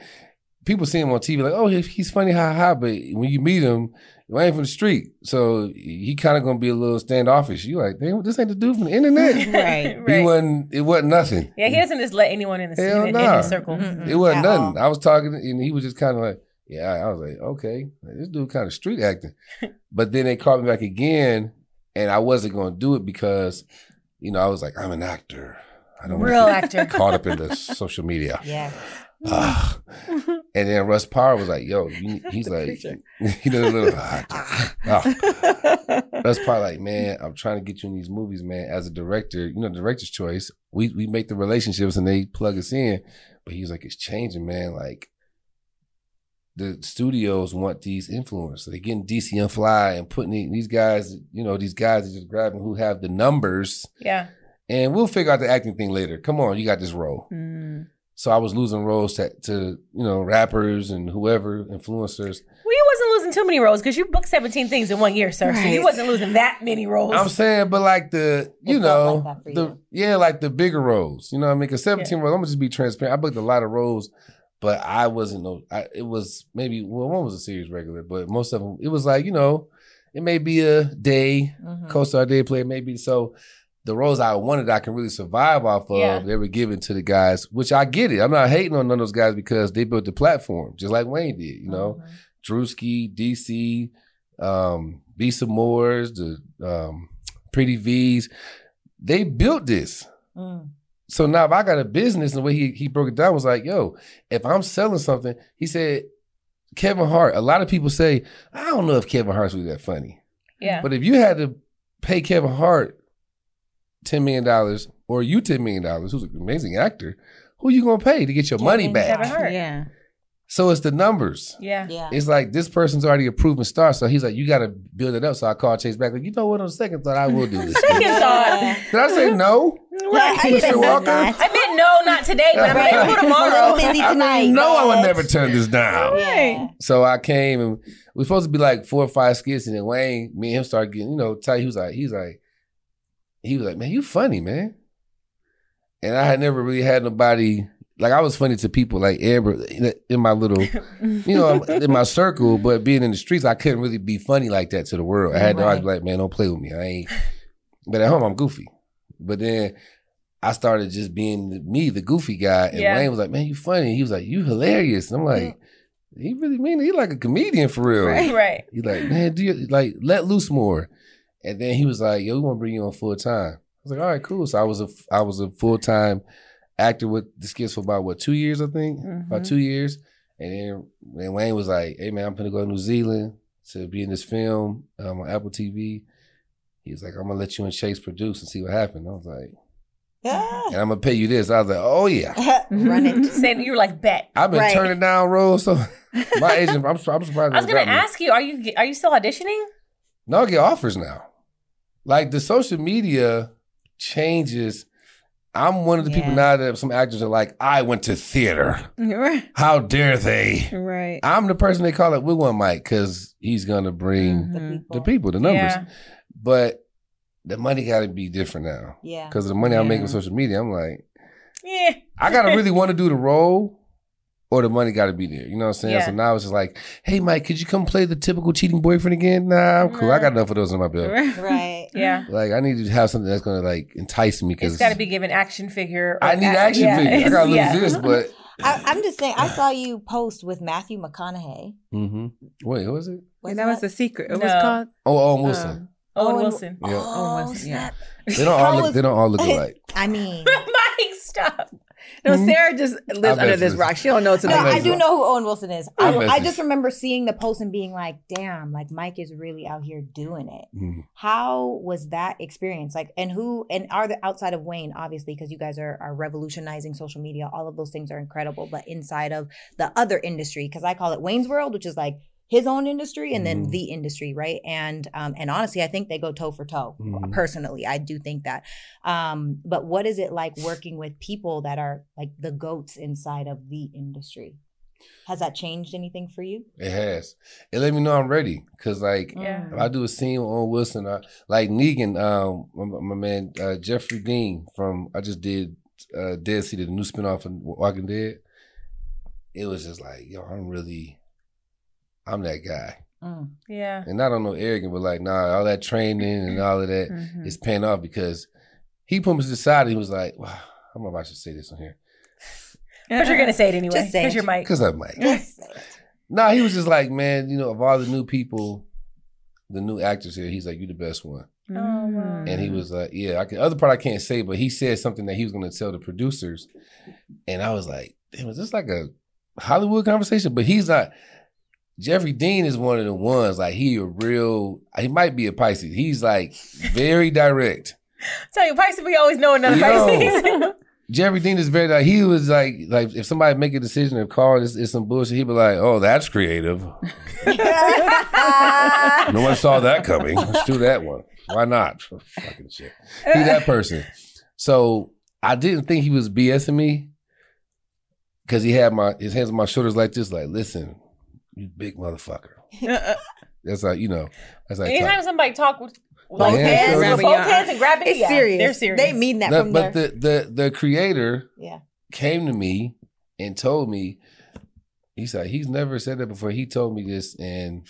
S1: people see him on TV like oh he's funny ha ha, but when you meet him. Wayne from the street, so he kind of gonna be a little standoffish. You like, damn, this ain't the dude from the internet.
S4: Right.
S1: He wasn't. It wasn't nothing.
S2: Yeah, he doesn't just let anyone in the
S1: Hell
S2: in, in
S1: nah.
S2: his circle.
S3: Mm-mm.
S1: It wasn't
S3: At
S1: nothing.
S3: all.
S1: I was talking, and he was just kind of like, "Yeah." I was like, "Okay, this dude kind of street acting." but then they called me back again, and I wasn't going to do it because, you know, I was like, "I'm an actor. I don't
S2: Real
S1: want
S2: actor.
S1: to get caught up in the social media."
S3: Yeah.
S1: Ah. And then Russ Parr was like, "Yo," you, he's like, you know, a little. Ah, ah. Russ Parr like, man, I'm trying to get you in these movies, man. As a director, you know, director's choice. We we make the relationships and they plug us in. But he was like, it's changing, man. Like the studios want these influencers. They're getting DC Young Fly and putting these guys, you know, these guys are just grabbing who have the numbers.
S2: Yeah.
S1: And we'll figure out the acting thing later. Come on, you got this role.
S4: Mm.
S1: So I was losing roles to, to you know rappers and whoever influencers.
S2: Well, you wasn't losing too many roles because you booked 17 things in one year, sir. So you wasn't losing that many roles.
S1: I'm saying, but like the, you
S3: It
S1: know,
S3: like that for
S1: the yeah, like the bigger roles. You know what I mean? Because 17 roles, I'm gonna just be transparent. I booked a lot of roles, but I wasn't no. I, it was maybe well, one was a series regular, but most of them it was like you know, it may be a day
S3: Mhm.
S1: co-star day player, maybe so. The roles I wanted, I can really survive off of.
S2: Yeah.
S1: They were given to the guys, which I get it. I'm not hating on none of those guys because they built the platform, just like Wayne did. You know,
S3: Mhm.
S1: Drewski, DC, um, Visa Moores, the um, Pretty V's. they built this.
S3: Mm.
S1: So now if I got a business, and the way he, he broke it down was like, yo, if I'm selling something, he said, Kevin Hart, a lot of people say, I don't know if Kevin Hart's really that funny.
S2: Yeah.
S1: But if you had to pay Kevin Hart $10 million or you $10 million, who's an amazing actor, who you gonna pay to get your money back?
S2: Kevin Hart.
S4: Yeah.
S1: So it's the numbers.
S2: Yeah.
S3: Yeah.
S1: It's like this person's already a proven star, so he's like, you got to build it up. So I called Chase back, like, you know what? On second thought, I will do this.
S2: Second thought.
S1: Did I say no?
S3: Right.
S1: Mr. Walker?
S2: I meant no, not today, but I'm
S1: Right.
S2: available
S3: A
S2: tomorrow.
S3: little busy
S1: I
S3: tonight.
S1: mean, no, I would never turn this down.
S3: Yeah.
S1: So I came and we are supposed to be like four or five skits, and then Wayne, me and him started getting, you know, tight. He was like, he's like, he was like, man, you funny, man. And I had never really had nobody like I was funny to people like ever in my little, you know, in my circle. But being in the streets, I couldn't really be funny like that to the world. I had to always be like, man, don't play with me. I ain't. But at home, I'm goofy. But then I started just being me, the goofy guy, and
S2: Yeah.
S1: Wayne was like, man, you funny. He was like, you hilarious. And I'm like. He really mean it. He like a comedian for real.
S2: Right.
S1: He like, man, do you like let loose more? And then he was like, yo, we want to bring you on full time. I was like, all right, cool. So I was a I was a full time actor with the skits for about what two years, I think, about
S4: Mhm.
S1: two years. And then when Wayne was like, hey man, I'm gonna go to New Zealand to be in this film um, on Apple TV. He was like, I'm gonna let you and Chase produce and see what happened. I was like,
S3: Yeah.
S1: and I'm gonna pay you this. I was like, oh yeah.
S3: Run it.
S2: Said you were like bet.
S1: I've been
S3: Right.
S1: turning down roles, so my agent, I'm, I'm surprised.
S2: I was gonna
S1: got me.
S2: ask you, are you are you still auditioning?
S1: No, I get offers now. Like the social media changes. I'm one of the people now that some actors are like, I went to theater.
S4: Right.
S1: How dare they?
S4: Right.
S1: I'm the person they call it with one mic because he's gonna bring
S3: The
S4: Mhm.
S3: people.
S1: the people, the numbers.
S2: Yeah.
S1: But the money got to be different now
S3: Yeah.
S1: because of the money I'm making
S4: Yeah.
S1: with social media. I'm like,
S2: Yeah.
S1: I gotta really want to do the role. Or the money got to be there, you know what I'm saying?
S2: Yeah.
S1: So now it's just like, hey, Mike, could you come play the typical cheating boyfriend again? Nah, I'm cool. I got enough of those in my belt.
S4: Right.
S3: Right.
S2: Yeah.
S1: Like I need to have something that's gonna like entice me because
S2: It's got to be given action figure.
S1: I need
S2: act-
S1: action
S2: yeah,
S1: figure. I gotta lose
S2: yeah.
S1: this, but
S3: I, I'm just saying. I saw you post with Matthew McConaughey.
S1: hmm wait, what was it?
S3: Was
S4: that was the secret. It was called.
S1: Oh, Owen Wilson.
S4: um,
S2: Owen
S3: Owen-
S2: Wilson.
S1: Yeah.
S3: Oh,
S4: Owen Wilson, yeah.
S3: snap.
S1: they don't all look.
S3: was-
S1: They don't all look alike.
S3: I mean,
S2: Mike, stop.
S4: No,
S1: Mhm.
S4: Sarah just lives under this rock. She don't know to
S3: no,
S1: I
S3: I do know who Owen Wilson is.
S1: I
S3: I, I just remember seeing the post and being like, "Damn, like Mike is really out here doing it."
S1: Mhm.
S3: How was that experience? Like, and who and are the outside of Wayne, obviously, because you guys are are revolutionizing social media. All of those things are incredible. But inside of the other industry, because I call it Wayne's World, which is like his own industry and then
S1: Mhm.
S3: the industry, right? And um, and honestly, I think they go toe for toe.
S1: Mhm.
S3: Personally, I do think that. Um, but what is it like working with people that are like the goats inside of the industry? Has that changed anything for you?
S1: It has. It let me know I'm ready because like
S2: Yeah.
S1: if I do a scene with Owen Wilson, I, like Negan, um, my, my man uh, Jeffrey Dean from I just did uh, Dead City, the new spinoff of Walking Dead. It was just like, yo, I'm really, I'm that guy.
S3: Mm.
S2: Yeah.
S1: And I don't know arrogant, but like, nah, all that training and all of that.
S4: Mhm.
S1: it's paying off because he put me to the side and he was like, wow, I don't know if I should say this on here.
S2: But you're gonna say it anyway.
S3: Just say
S2: Because
S3: it.
S2: you're Mike.
S1: Because I'm Mike.
S3: Yes.
S1: nah, he was just like, man, you know, of all the new people, the new actors here, he's like, you're the best one.
S2: Oh, wow.
S1: And he was like, yeah, I can, other part I can't say, but he said something that he was going to tell the producers. And I was like, damn, is this like a Hollywood conversation? But he's not. Jeffrey Dean is one of the ones, like, he a real, he might be a Pisces. He's like very direct.
S2: Tell you, Pisces, we always know another. Pisces.
S1: Jeffrey Dean is very like he was like like if somebody make a decision of call it's, it's some bullshit, he'd be like, Oh, that's creative. No one saw that coming. Let's do that one. Why not? Fucking shit. He that person. So I didn't think he was BSing me because he had my his hands on my shoulders like this, like, listen, you big motherfucker. That's like, you know, that's like
S2: Anytime
S1: talk.
S2: somebody talk with both
S1: hands
S2: hands,
S1: go
S2: with both hands and grabbing
S3: It's
S2: yeah,
S3: serious.
S2: They're serious.
S3: They mean that
S1: No,
S3: from
S1: but
S3: their.
S1: the the the creator
S3: yeah.
S1: came to me and told me he said he's never said that before. He told me this and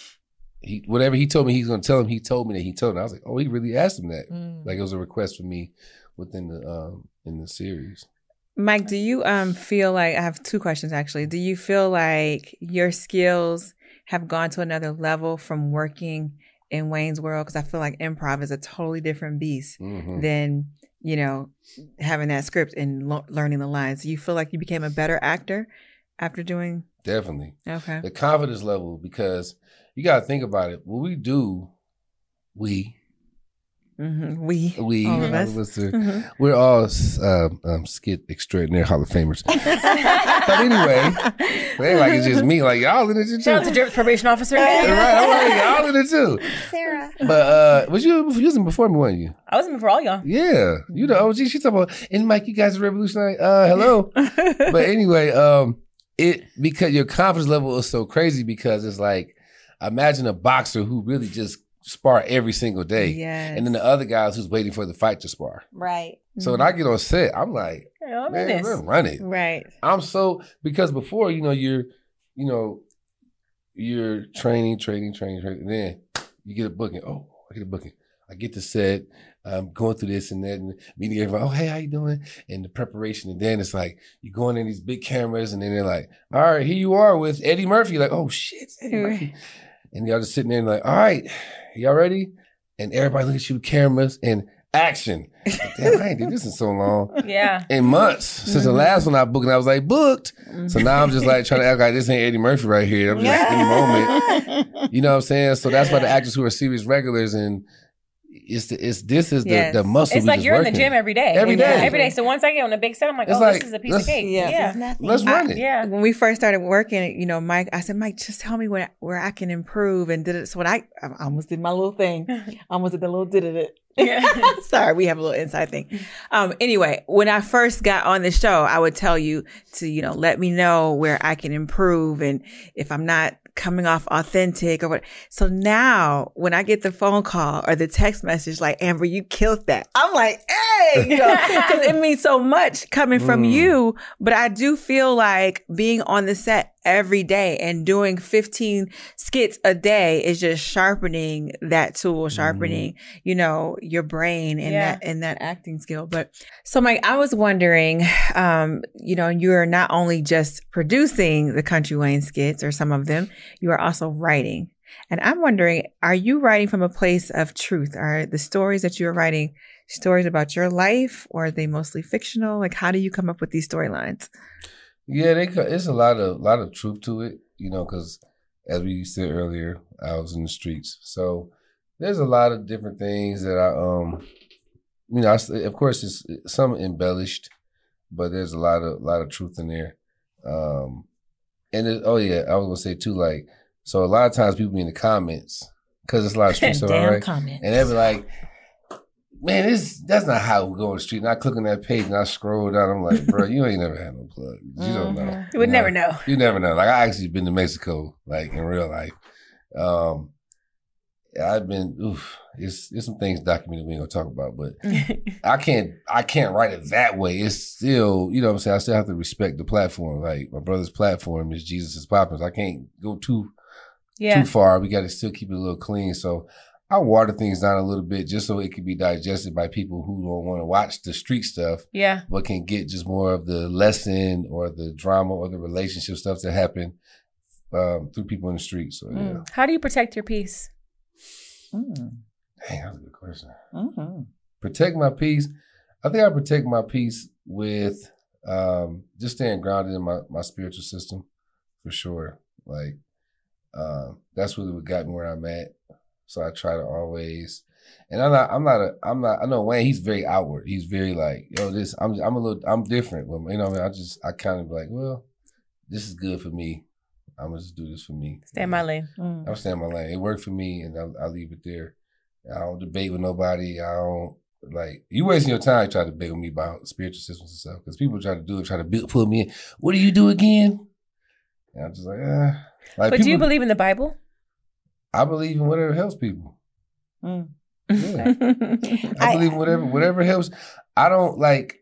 S1: he whatever he told me he's gonna tell him, he told me that he told him. I was like, Oh, he really asked him that.
S3: Mm.
S1: Like it was a request for me within the um in the series.
S4: Mike, do you um feel like I have two questions actually. Do you feel like your skills have gone to another level from working in Wayne's World? Because I feel like improv is a totally different beast
S1: Mhm.
S4: than you know, having that script and lo- learning the lines. Do you feel like you became a better actor after doing?
S1: Definitely.
S4: Okay.
S1: The confidence level, because you got to think about it. What we do, we,
S4: hmm We.
S1: we,
S4: All of us.
S1: of us are-
S4: Mhm.
S1: we're all um, um, skit extraordinaire Hall of Famers. but anyway, it ain't like it's just me. Like y'all in it too.
S2: Shout out to Jeremy's probation officer.
S1: right, I'm like, y'all in it too.
S3: Sarah.
S1: But uh, was you using before me, weren't you?
S2: I wasn't before all y'all.
S1: Yeah, you the OG. She talking about, and Mike, you guys are revolutionary. Uh, hello. but anyway, um, it because your confidence level is so crazy because it's like imagine a boxer who really just spar every single day,
S4: Yes.
S1: and then the other guys who's waiting for the fight to spar.
S3: Right.
S1: So when I mm-hmm. get on set, I'm like, man,
S2: this.
S1: let's run it.
S4: Right.
S1: I'm so because before you know you're, you know, you're training, training, training, training, and then you get a booking. Oh, I get a booking. I get to set. I'm going through this and that, and meeting everybody. Oh, hey, how you doing? And the preparation, and then it's like you're going in these big cameras, and then they're like, "All right, here you are with Eddie Murphy." Like, oh shit, Eddie Murphy. And y'all just sitting there like, "All right, y'all ready?" And everybody look at you with cameras and action. Like, Damn, I ain't did this in so long
S2: Yeah.
S1: in months since the
S4: Mhm.
S1: last one I booked, and I was like booked. So now I'm just like trying to act like this ain't Eddie Murphy right here. I'm just in the moment. You know what I'm saying? So that's why the actors who are serious regulars and it's the, it's this is the,
S4: Yes.
S1: the muscle.
S2: It's
S1: we
S2: like
S1: just
S2: you're in the gym every day.
S1: Every
S4: day.
S2: Every day. So once I get on the big set, I'm like,
S1: It's
S2: oh,
S1: like,
S2: this is a piece of cake.
S4: Yeah.
S2: Yeah.
S3: This is nothing.
S1: Let's run
S4: I-
S1: it.
S2: Yeah.
S4: when we first started working, you know, Mike, I said, Mike, just tell me where where I can improve and did it. So when I, I almost did my little thing, I almost did the little did it.
S2: Yeah.
S4: Sorry, we have a little inside thing. Um, anyway, when I first got on the show, I would tell you to, you know, let me know where I can improve and if I'm not coming off authentic or what. So now when I get the phone call or the text message like, Amber, you killed that. I'm like, hey, you know, because it means so much coming from
S1: Mm.
S4: you. But I do feel like being on the set every day and doing 15 skits a day is just sharpening that tool, sharpening, you know, your brain and
S2: Yeah.
S4: that and that acting skill. But so Mike, I was wondering, um, you know, you're not only just producing the Kountry Wayne skits or some of them, you are also writing. And I'm wondering, are you writing from a place of truth? Are the stories that you're writing stories about your life or are they mostly fictional? Like how do you come up with these storylines?
S1: Yeah, they. It's a lot of lot of truth to it, you know, because as we said earlier, I was in the streets, so there's a lot of different things that I um, you know, I of course it's some embellished, but there's a lot of lot of truth in there. Um, and it, oh yeah, I was gonna say too, like so a lot of times people be in the comments because it's a lot of street stuff, right?
S3: comments.
S1: And they be like, man, this that's not how we go on the street. And I click on that page and I scroll down. I'm like, bro, you ain't never had no plug. You don't know.
S2: Mm-hmm. You would never know.
S1: You never know. Like I actually been to Mexico, like in real life. Um I've been oof, it's it's some things documented we ain't gonna talk about, but I can't I can't write it that way. It's still, you know what I'm saying, I still have to respect the platform. Like my brother's platform is Jesus is Poppins. I can't go too
S2: Yeah.
S1: too far. We got to still keep it a little clean. So I water things down a little bit just so it can be digested by people who don't want to watch the street stuff,
S2: Yeah.
S1: but can get just more of the lesson or the drama or the relationship stuff that happen um, through people in the street. So yeah,
S2: Mm. How do you protect your peace?
S3: Mm.
S1: dang, that's a good question.
S3: Mhm.
S1: Protect my peace. I think I protect my peace with um, just staying grounded in my, my spiritual system for sure. Like um, that's really what got me where I'm at. So I try to always, and I'm not, I'm not a, I'm not. I know Wayne. He's very outward. He's very like, yo, this. I'm, I'm a little, I'm different. But you know, what I, mean? I just, I kind of like, well, this is good for me. I'm gonna just do this for me.
S2: Stay in my lane.
S3: Mm.
S1: I'm staying in my lane. It worked for me, and I, I leave it there. I don't debate with nobody. I don't like you wasting your time trying to debate with me about spiritual systems and stuff because people try to do it, try to build, pull me in. What do you do again? And I'm just like, ah. Like
S2: But do you believe in the Bible?
S1: I believe in whatever helps people.
S3: Mm.
S1: Yeah. I believe in whatever whatever helps. I don't like.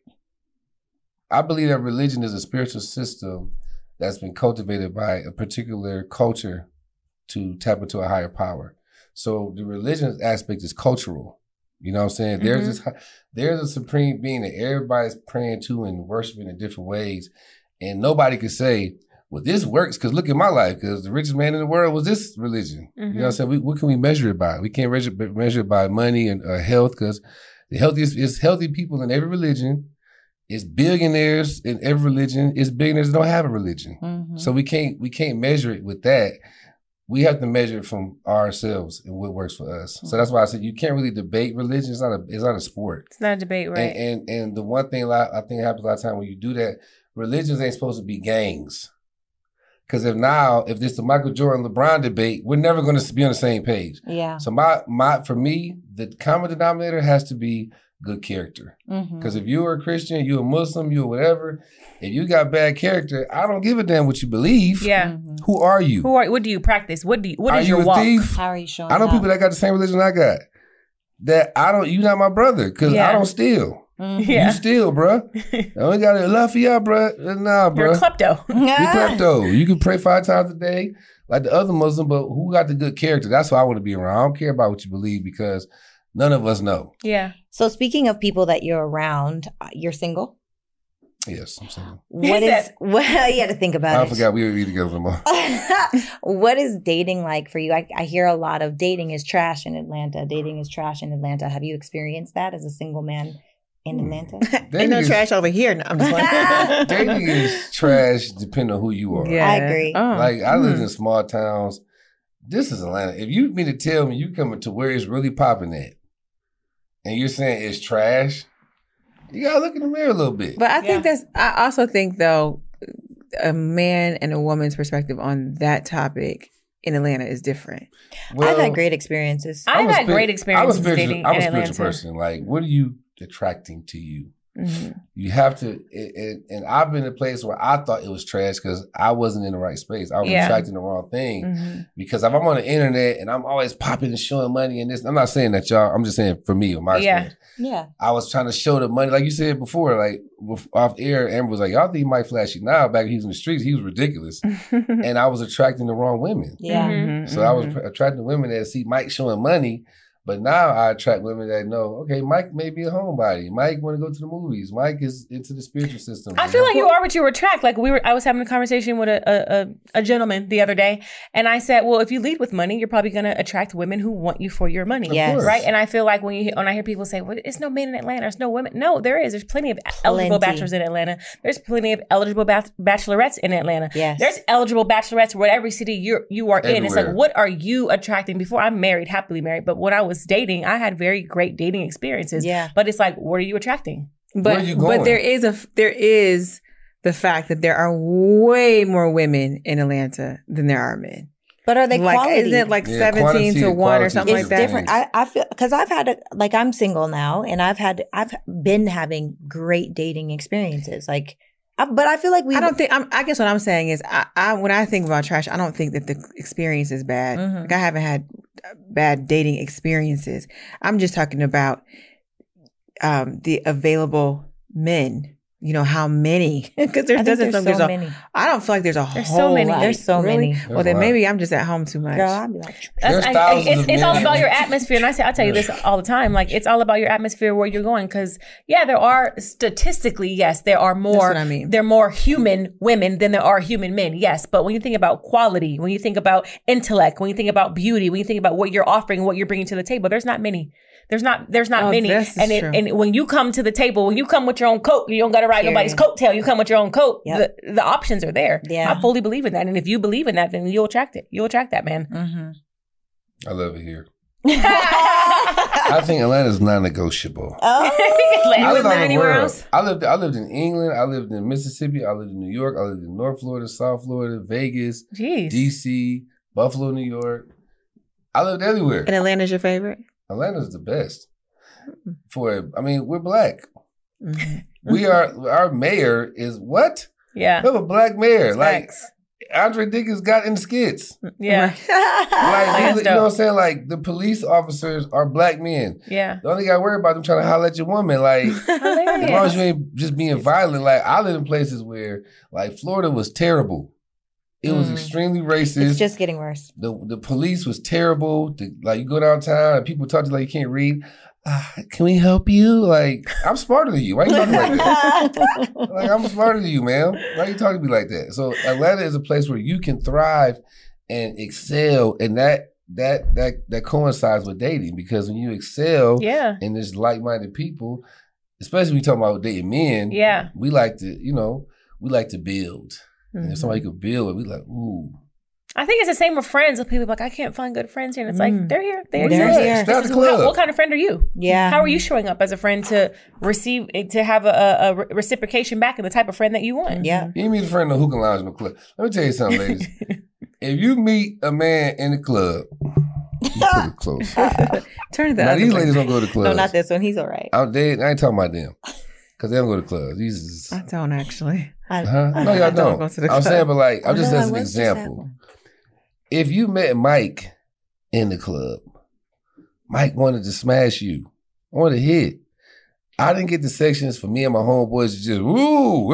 S1: I believe that religion is a spiritual system that's been cultivated by a particular culture to tap into a higher power. So the religion aspect is cultural. You know what I'm saying? There's this there's a supreme being that everybody's praying to and worshiping in different ways, and nobody can say, "Well, this works." Because look at my life. Because the richest man in the world was this religion. You know what I'm saying? We, what can we measure it by? We can't measure measure it by money and uh, health because The healthiest is healthy people in every religion. It's billionaires in every religion. It's billionaires that don't have a religion.
S3: Mhm.
S1: So we can't we can't measure it with that. We have to measure it from ourselves and what works for us. So that's why I said you can't really debate religion. It's not a it's not a sport.
S2: It's not a debate, right?
S1: And, and and the one thing a lot, I think happens a lot of time when you do that, religions ain't supposed to be gangs. Because if now, if this the Michael Jordan LeBron debate, we're never going to be on the same page.
S3: yeah.
S1: So my my for me, the common denominator has to be good character. Because if you're a Christian, you're a Muslim, you're whatever, if you got bad character, I don't give a damn what you believe.
S2: yeah.
S3: Mhm.
S1: Who are you?
S2: Who are? What do you practice? What do you? What
S1: are
S2: is
S1: you
S2: your
S1: a
S2: walk?
S1: thief?
S3: How are you showing
S1: I know
S3: up?
S1: people that got the same religion I got. That I don't. You're not my brother because
S2: Yeah.
S1: I don't steal.
S3: Mhm.
S2: Yeah.
S1: You steal, bro. I only got a love for y'all, bruh. Nah,
S2: You're a
S1: bruh.
S2: klepto.
S1: You klepto. You can pray five times a day like the other Muslim, but who got the good character? That's what I want to be around. I don't care about what you believe because none of us know.
S2: yeah.
S3: So speaking of people that you're around, uh, you're single.
S1: Yes, I'm saying.
S3: What
S2: He
S3: is? Well, you had to think about
S1: I
S3: it.
S1: forgot we were be together no more.
S3: what is dating like for you? I, I hear a lot of dating is trash in Atlanta. Dating is trash in Atlanta. Have you experienced that as a single man in
S1: Hmm.
S3: Atlanta?
S4: Ain't no
S1: is-
S4: trash over here. No, I'm just like,
S1: Dating is trash depending on who you are.
S4: Yeah.
S3: I agree.
S4: Oh.
S1: Like I lived
S4: Hmm.
S1: in small towns. This is Atlanta. If you mean to tell me you coming to where it's really popping at, and you're saying it's trash, you gotta look in the mirror a little bit.
S4: But I
S2: Yeah.
S4: think that's. I also think though, a man and a woman's perspective on that topic in Atlanta is different.
S3: I've had great experiences.
S2: I've had
S1: spiri-
S2: great
S1: I'm a
S2: experiences
S1: spiritual,
S2: dating
S1: I'm a
S2: in
S1: spiritual
S2: Atlanta.
S1: person. Like, what do you attracting to you?
S4: Mhm.
S1: You have to, and, and- and I've been in a place where I thought it was trash because I wasn't in the right space. I was
S2: Yeah.
S1: attracting the wrong thing.
S4: Mhm.
S1: Because if I'm on the internet and I'm always popping and showing money and this, I'm not saying that y'all. I'm just saying for me or my
S2: Yeah.
S1: experience.
S3: Yeah.
S1: I was trying to show the money, like you said before, like off air. Amber was like, "Y'all think he might flash you now?" Back when he was in the streets, he was ridiculous, and I was attracting the wrong women.
S3: Yeah.
S2: Mhm.
S1: So I was
S4: Mhm.
S1: attracting women that see Mike showing money, but now I attract women that know, okay, Mike may be a homebody. Mike want to go to the movies. Mike is into the spiritual system.
S2: I feel like you are what you attract. Like we were, I was having a conversation with a, a, a, a gentleman the other day, and I said, "Well, if you lead with money, you're probably going to attract women who want you for your money,
S3: Yes.
S1: course.
S2: right?" And I feel like when you when I hear people say, "Well, it's no men in Atlanta, there's no women." No, there is. There's plenty of eligible
S3: Plenty.
S2: bachelors in Atlanta. There's plenty of eligible bath- bachelorettes in Atlanta.
S3: Yes.
S2: There's eligible bachelorettes where every city you're you are in. It's like, what are you attracting? Before I'm married, happily married, but when I was dating, I had very great dating experiences.
S3: Yeah.
S2: But it's like, what are you attracting?
S1: Where
S4: But
S1: are you going?
S4: but there is a there is the fact that there are way more women in Atlanta than there are men.
S3: But are they
S4: like
S3: quality?
S4: isn't it like
S1: Yeah,
S4: seventeen
S1: quantity
S4: to one or something like that?
S3: It's different. I, I feel because I've had a, like I'm single now, and I've had I've been having great dating experiences. Like, I, but I feel like we
S4: I don't think. I'm, I guess what I'm saying is, I, I when I think about trash, I don't think that the experience is bad.
S3: Mhm.
S4: Like I haven't had bad dating experiences. I'm just talking about um, the available men. You know how many? Because
S3: I
S4: there doesn't.
S3: there's
S4: there's
S3: so
S4: a-
S3: many.
S4: I don't feel like there's a
S2: There's
S4: whole
S2: so many.
S4: lot.
S3: There's so
S4: Really?
S3: many.
S1: There's
S4: Well, then
S1: lot.
S4: maybe I'm just at home too much.
S3: Girl, I'd be like,
S2: That's,
S1: There's
S2: I, it's, it's all about your atmosphere, and I say I tell you this all the time. Like it's all about your atmosphere where you're going. Because yeah, there are statistically, yes, there are more.
S4: what I mean.
S2: There are more human women than there are human men. Yes, but when you think about quality, when you think about intellect, when you think about beauty, when you think about what you're offering, what you're bringing to the table, there's not many. There's not. There's not
S4: Oh,
S2: many.
S4: this is
S2: And it,
S4: true.
S2: and when you come to the table, when you come with your own coat, you don't got to ride
S3: Period.
S2: nobody's coattail. You come with your own coat.
S3: Yep.
S2: The the options are there.
S3: Yeah.
S2: I fully believe in that. And if you believe in that, then you'll attract it. You'll attract that man.
S3: mm-hmm.
S1: I love it here. I think Atlanta's non-negotiable.
S3: oh,
S2: Like,
S1: I
S2: you
S1: lived
S2: live
S1: all over the
S2: anywhere else?
S1: I lived. I lived in England. I lived in Mississippi. I lived in New York. I lived in North Florida, South Florida, Vegas,
S2: Jeez.
S1: DC, Buffalo, New York. I lived everywhere.
S4: And Atlanta's your favorite?
S1: Atlanta's the best. For I mean, we're black.
S4: Mhm.
S1: We are. Our mayor is what?
S2: Yeah.
S1: We have a black mayor. Like
S2: Facts.
S1: Andre Dickens got in the skits.
S2: Yeah.
S1: Like
S2: That's
S1: you know what I'm saying? Like the police officers are black men.
S2: Yeah.
S1: The only got to worry about them trying to holler at your woman. Like as long as you ain't just being violent. Like I live in places where like Florida was terrible. It was
S3: Mm.
S1: extremely racist.
S3: it's just getting worse.
S1: the the police was terrible. The, like you go downtown and people talk to you like you can't read. Ah, can we help you? Like I'm smarter than you. Why are you talking like that? like I'm smarter than you, man. Why are you talking to me like that? So Atlanta is a place where you can thrive and excel, and that that that that coincides with dating because when you excel
S2: Yeah.
S1: and there's like-minded people, especially when you talk about dating men,
S2: Yeah.
S1: we like to, you know, we like to build. And
S2: Mm-hmm.
S1: if somebody could build, we like, ooh,
S2: I think it's the same with friends. With people like, I can't find good friends here. And it's like,
S4: Mm.
S2: they're here. They
S3: They're
S2: exist.
S3: here.
S2: This is
S1: the
S2: who-
S1: club.
S2: what kind of friend are you?
S3: Yeah.
S2: How are you showing up as a friend to receive, to have a, a, a re- reciprocation back in the type of friend that you want?
S3: Yeah.
S1: You meet a friend in the hookah lounge in the club. Let me tell you something, ladies. if you meet a man in the club, you put close.
S4: Turn it the
S1: now
S4: other
S1: these
S4: way.
S1: ladies don't go to clubs.
S3: No, not this one. He's all right.
S1: I'm dead. I ain't talking about them because they don't go to clubs. These is,
S4: I don't actually.
S3: I-
S1: huh?
S3: I-
S1: No,
S3: I
S1: y'all
S4: don't
S1: don't.
S4: go to the
S1: I'm
S4: club.
S1: saying, but like, I'm just
S3: No, I
S1: as an
S3: was just at
S1: example.
S3: one.
S1: If you met Mike in the club, Mike wanted to smash you, wanted to hit. I didn't get the sections for me and my homeboys to just, woo,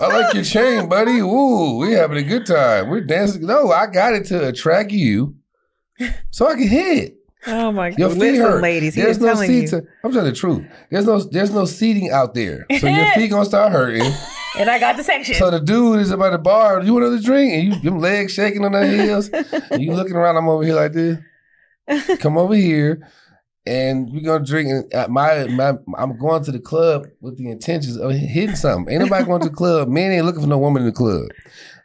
S1: I like your chain, buddy. Woo, we having a good time. We're dancing. No, I got it to attract you so I can hit.
S4: Oh my God!
S1: Your feet
S4: Listen,
S1: hurt.
S4: ladies, he
S1: there's no
S4: telling
S1: seats.
S4: you.
S1: I'm telling the truth. There's no there's no seating out there. So your feet gonna start hurting.
S2: And I got the section.
S1: So the dude is about the bar. You want another drink? And you them legs shaking on their heels. you looking around. I'm over here like this. Come over here, and we're gonna drink. And my my I'm going to the club with the intentions of hitting something. Ain't nobody going to the club. Men ain't looking for no woman in the club.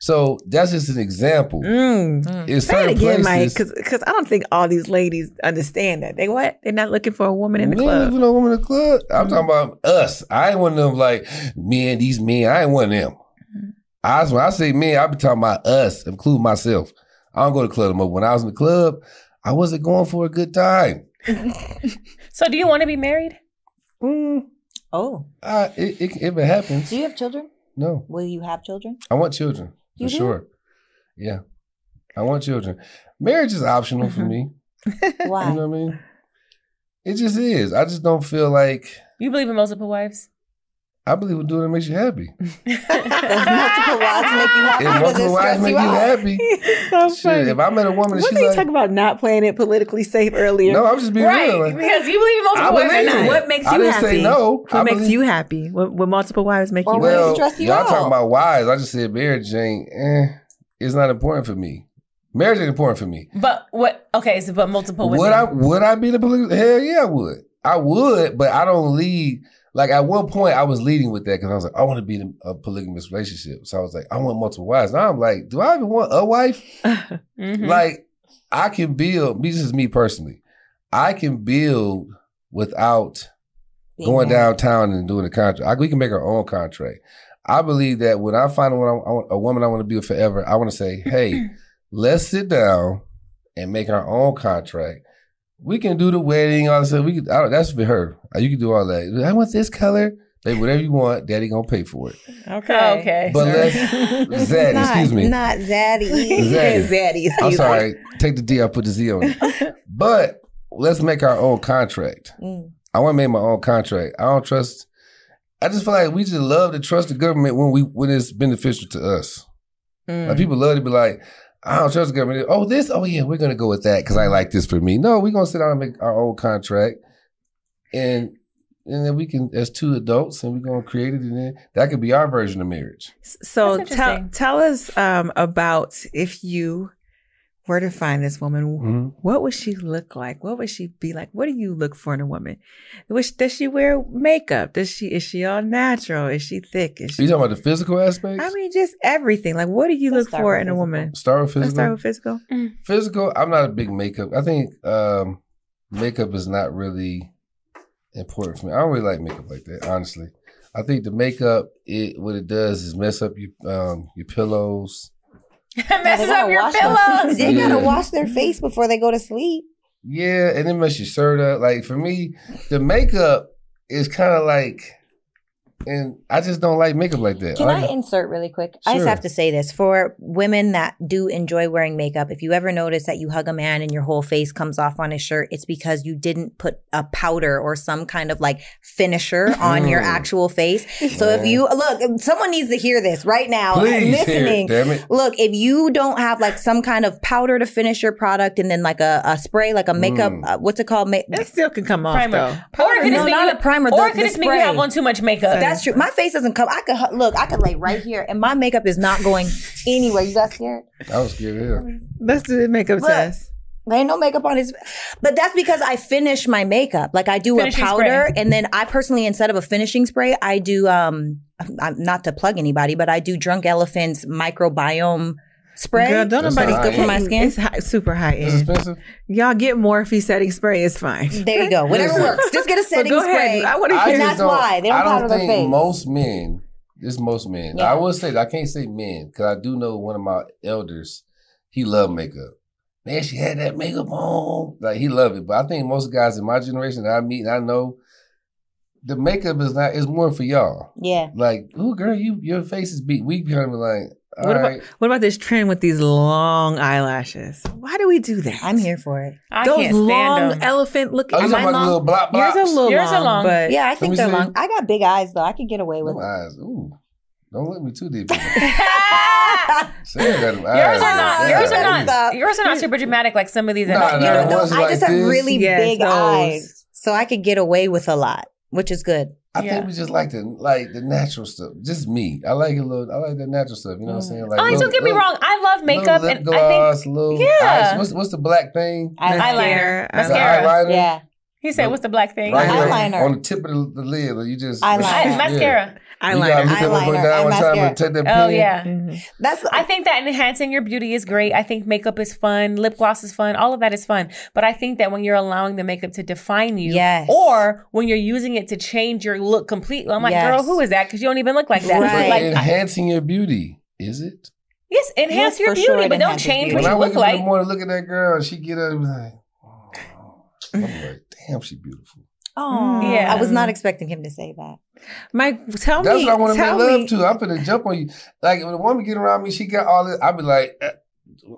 S1: So that's just an example.
S4: Mm.
S1: It's
S4: Say it
S1: certain
S4: again, Mike,
S1: places.
S4: because I don't think all these ladies understand that. They what? They're not looking for a woman in the
S1: We ain't looking
S4: club.
S1: for no woman in the club. I'm talking about us. I ain't one of them like men, these men. I ain't one of them. I when I say men, I be talking about us, include myself. I don't go to the club no more. When I was in the club, I wasn't going for a good time.
S2: so do you want to be married?
S1: Mm,
S3: Oh,
S1: I, it, it, if it happens,
S3: do you have children?
S1: no.
S3: Will you have children?
S1: I want children for
S3: do?
S1: sure. Yeah, I want children. Marriage is optional for me.
S3: Why?
S1: You know what I mean? It just is. I just don't feel like
S2: You believe in multiple wives?
S1: I believe in doing it makes you happy.
S3: Multiple wives make you happy?
S1: If multiple
S3: it
S1: wives make
S3: you
S1: you happy,
S4: so
S1: shit. If I met a woman and
S4: What
S1: she's
S4: did you
S1: like,
S4: talk about not playing it politically safe earlier?
S1: no, I'm just being
S2: right.
S1: real. Like,
S2: because you believe in multiple
S1: I
S2: wives.
S1: believe
S2: or
S1: it.
S2: not.
S4: What makes
S1: I
S4: you
S1: didn't
S4: happy?
S1: say no.
S4: What
S1: I
S4: makes
S1: believe-
S4: you happy? What, what multiple wives make
S3: Or
S4: you happy?
S1: Well,
S3: stress you
S1: y'all
S3: out?
S1: talking about wives. I just said marriage ain't. Eh, it's not important for me. Marriage ain't important for me.
S2: But what? Okay, so but multiple women.
S1: Would I? Would I be the a political? Hell yeah, I would. I would, but I don't lead. Like at one point, I was leading with that because I was like, I want to be in a polygamous relationship. So I was like, I want multiple wives. Now I'm like, do I even want a wife?
S2: Mhm.
S1: Like I can build. This is me personally. I can build without
S3: Being
S1: going downtown and doing a contract. I, we can make our own contract. I believe that when I find a woman, I want, a woman I want to be with forever, I want to say, hey, let's sit down and make our own contract. We can do the wedding, all that stuff. We can, I don't, that's for her. Uh, You can do all that. I want this color. Baby, whatever you want, daddy gonna pay for it.
S4: Okay.
S2: Okay.
S1: But let's, Zaddy,
S3: Not-
S1: excuse me.
S3: Not Zaddy.
S1: Zaddy.
S4: Zaddy.
S1: I'm
S4: excuse me.
S1: sorry. Take the D, I put the Z on it. But let's make our own contract.
S3: Mm.
S1: I want to make my own contract. I don't trust. I just feel like we just love to trust the government when we when it's beneficial to us.
S4: Mm.
S1: Like people love to be like, I don't trust the government. Oh, this. Oh yeah, we're gonna go with that because I like this for me. No, we're gonna sit down and make our own contract, and and then we can as two adults and we're gonna create it, and then that could be our version of marriage.
S4: So tell tell us um, about if you were to find this woman,
S1: Mhm.
S4: what would she look like? What would she be like? What do you look for in a woman? Which, does she wear makeup? Does she is she all natural? Is she thick? Is
S1: Are you talking about the physical aspects?
S4: I mean, just everything. Like, what do you
S3: Let's
S4: look for
S3: with
S4: in a woman?
S1: start with
S4: Let's
S1: physical.
S4: start with physical.
S1: Physical, I'm not a big makeup. I think um, makeup is not really important for me. I don't really like makeup like that, honestly. I think the makeup, it what it does is mess up your um, your pillows.
S2: Messes
S3: They gotta
S2: up your
S3: wash their-
S2: pillows.
S3: They
S1: Yeah.
S3: gotta wash their face before they go to sleep.
S1: Yeah, and it mess your shirt up. Like for me, the makeup is kind of like, and I just don't like makeup like that.
S3: Can I
S1: like-
S3: insert really quick? I just have to say this for women that do enjoy wearing makeup. If you ever notice that you hug a man and your whole face comes off on his shirt, it's because you didn't put a powder or some kind of like finisher on your
S1: Mm.
S3: actual face. So if you look, someone needs to hear this right now.
S1: Please,
S3: and
S1: hear it,
S3: listening.
S1: damn it.
S3: Look, if you don't have like some kind of powder to finish your product and then like a, a spray, like a makeup,
S1: Mm.
S3: uh, what's it called? Ma-
S4: It still can come off
S2: Primer.
S4: though.
S2: Or it could
S3: no,
S2: be
S3: not
S2: you,
S3: a primer.
S2: or
S3: the-
S2: it could
S3: the
S2: just be you have on too much makeup.
S3: That's true. My face doesn't come. I could look. I could lay right here, and my makeup is not going anywhere. You got scared?
S1: I was scared of hell.
S4: Let's do the makeup
S3: Look.
S4: test.
S3: There ain't no makeup on his, but that's because I finish my makeup. Like I do
S2: Finishing
S3: a powder,
S2: spray.
S3: and then I personally, instead of a finishing spray, I do um, I'm not to plug anybody, but I do Drunk Elephant's microbiome spray.
S4: Girl, don't
S1: That's
S4: nobody
S1: high
S3: good for my skin.
S4: It's high, super high end.
S1: expensive.
S4: Y'all get Morphe setting spray. It's fine.
S3: There you go. Whatever works. Just get a
S4: But
S3: setting
S4: go
S3: spray.
S4: ahead. I want to
S1: I
S4: hear.
S3: And that's why. They don't
S1: I don't
S3: their
S1: think
S3: face.
S1: most men. It's most men.
S3: Yeah.
S1: I will say I can't say men because I do know one of my elders. He loved makeup. Man, she had that makeup on. Like he loved it. But I think most guys in my generation that I meet and I know, the makeup is not. It's more for y'all.
S3: Yeah.
S1: Like, oh girl, you your face is beat. We kind of like, all
S4: What about-
S1: right.
S4: What about this trend with these long eyelashes? Why do we do that?
S3: I'm here for it.
S2: I
S4: Those
S2: can't stand
S4: long
S2: them.
S4: elephant looking.
S1: Oh, you talking about the
S3: long?
S1: little block
S4: Yours a little
S2: Yours are
S4: long,
S2: long.
S4: but
S3: Yeah, I think
S1: me
S3: they're
S1: see.
S3: long. I got big eyes though. I could get away with
S1: Them
S3: it.
S1: eyes. Ooh, don't look me too deep.
S2: yours
S1: Say that them
S2: are
S1: eyes.
S2: not. Yours are
S3: Stop.
S2: not. Yours are not super dramatic like some of these.
S1: Nah,
S2: other-
S1: nah,
S3: You know,
S1: the
S3: though,
S1: ones
S3: I
S1: like
S3: just have
S1: this?
S3: really
S4: Yes,
S3: big
S4: those.
S3: eyes, so I could get away with a lot, which is good.
S1: I
S2: Yeah.
S1: think we just like the like the natural stuff. Just me. I like a little. I like the natural stuff. You know what I'm mm. saying? Like
S2: Oh,
S1: little-
S2: don't get me
S1: little-
S2: wrong. I love
S1: little
S2: makeup,
S1: lip
S2: and I think
S1: little
S2: Yeah.
S1: eyes. What's, what's the black thing?
S2: eyeliner,
S4: Mascara.
S1: The
S2: mascara.
S1: eyeliner.
S3: Yeah,
S2: He said, "What's the black thing?"
S1: Right here
S3: Eyeliner.
S1: on the tip of the, the lid. Like you just
S3: Eyeliner.
S2: I-
S1: Yeah.
S2: mascara.
S1: You gotta look
S4: eyeliner.
S1: them and
S3: Eyeliner
S1: down
S3: and
S1: one time
S3: mascara.
S1: and take that
S2: Oh
S1: pen.
S2: yeah.
S4: Mhm.
S3: that's.
S2: I think that enhancing your beauty is great. I think makeup is fun, lip gloss is fun, all of that is fun. But I think that when you're allowing the makeup to define you,
S3: Yes.
S2: or when you're using it to change your look completely, I'm like,
S3: Yes.
S2: girl, who is that? Because you don't even look like that.
S3: Right.
S1: But
S2: Like, I-
S1: enhancing your beauty, is it?
S2: yes, enhance
S3: Yes,
S2: your beauty,
S3: sure
S2: but don't
S3: enhances
S2: change
S3: beauty.
S2: what
S1: When I
S2: you
S1: wake
S2: look
S1: up in
S2: like.
S1: the morning, look at that girl, and she get up, and be like, oh. I'm like, damn, she beautiful.
S3: Oh,
S2: Yeah.
S3: I was not expecting him to say that.
S4: Mike, tell
S1: That's
S4: me.
S1: That's what I want to make love
S4: me.
S1: to. I'm gonna jump on you. Like when a woman get around me, she got all this. I be like, eh,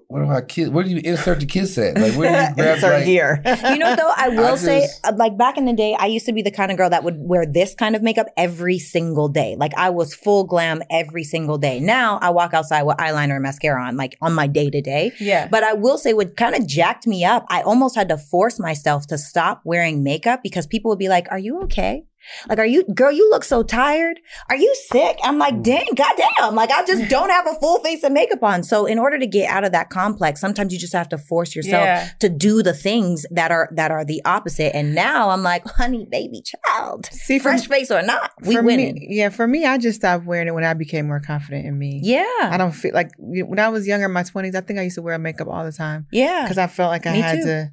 S1: where do I kiss? Where do you insert the kiss at? Like where do you grab?
S4: Insert
S1: like,
S4: here.
S3: You know, though, I will say,
S1: just-
S3: uh, like back in the day, I used to be the kind of girl that would wear this kind of makeup every single day. Like I was full glam every single day. Now I walk outside with eyeliner and mascara on, like on my day to day.
S2: Yeah.
S3: But I will say, what kind of jacked me up, I almost had to force myself to stop wearing makeup because people would be like, Are you okay? Like, are you, girl, you look so tired. Are you sick? I'm like, mm. dang, goddamn. Like, I just don't have a full face of makeup on. So, in order to get out of that complex, sometimes you just have to force yourself
S2: Yeah.
S3: to do the things that are, that are the opposite. And now I'm like, honey, baby, child,
S4: See,
S3: fresh face or not, we winning.
S4: me, yeah, for me, I just stopped wearing it when I became more confident in me.
S3: Yeah.
S4: I don't feel like when I was younger in my twenties. I think I used to wear makeup all the time
S3: Yeah.
S4: because I felt like I
S3: Me
S4: had
S3: too.
S4: to,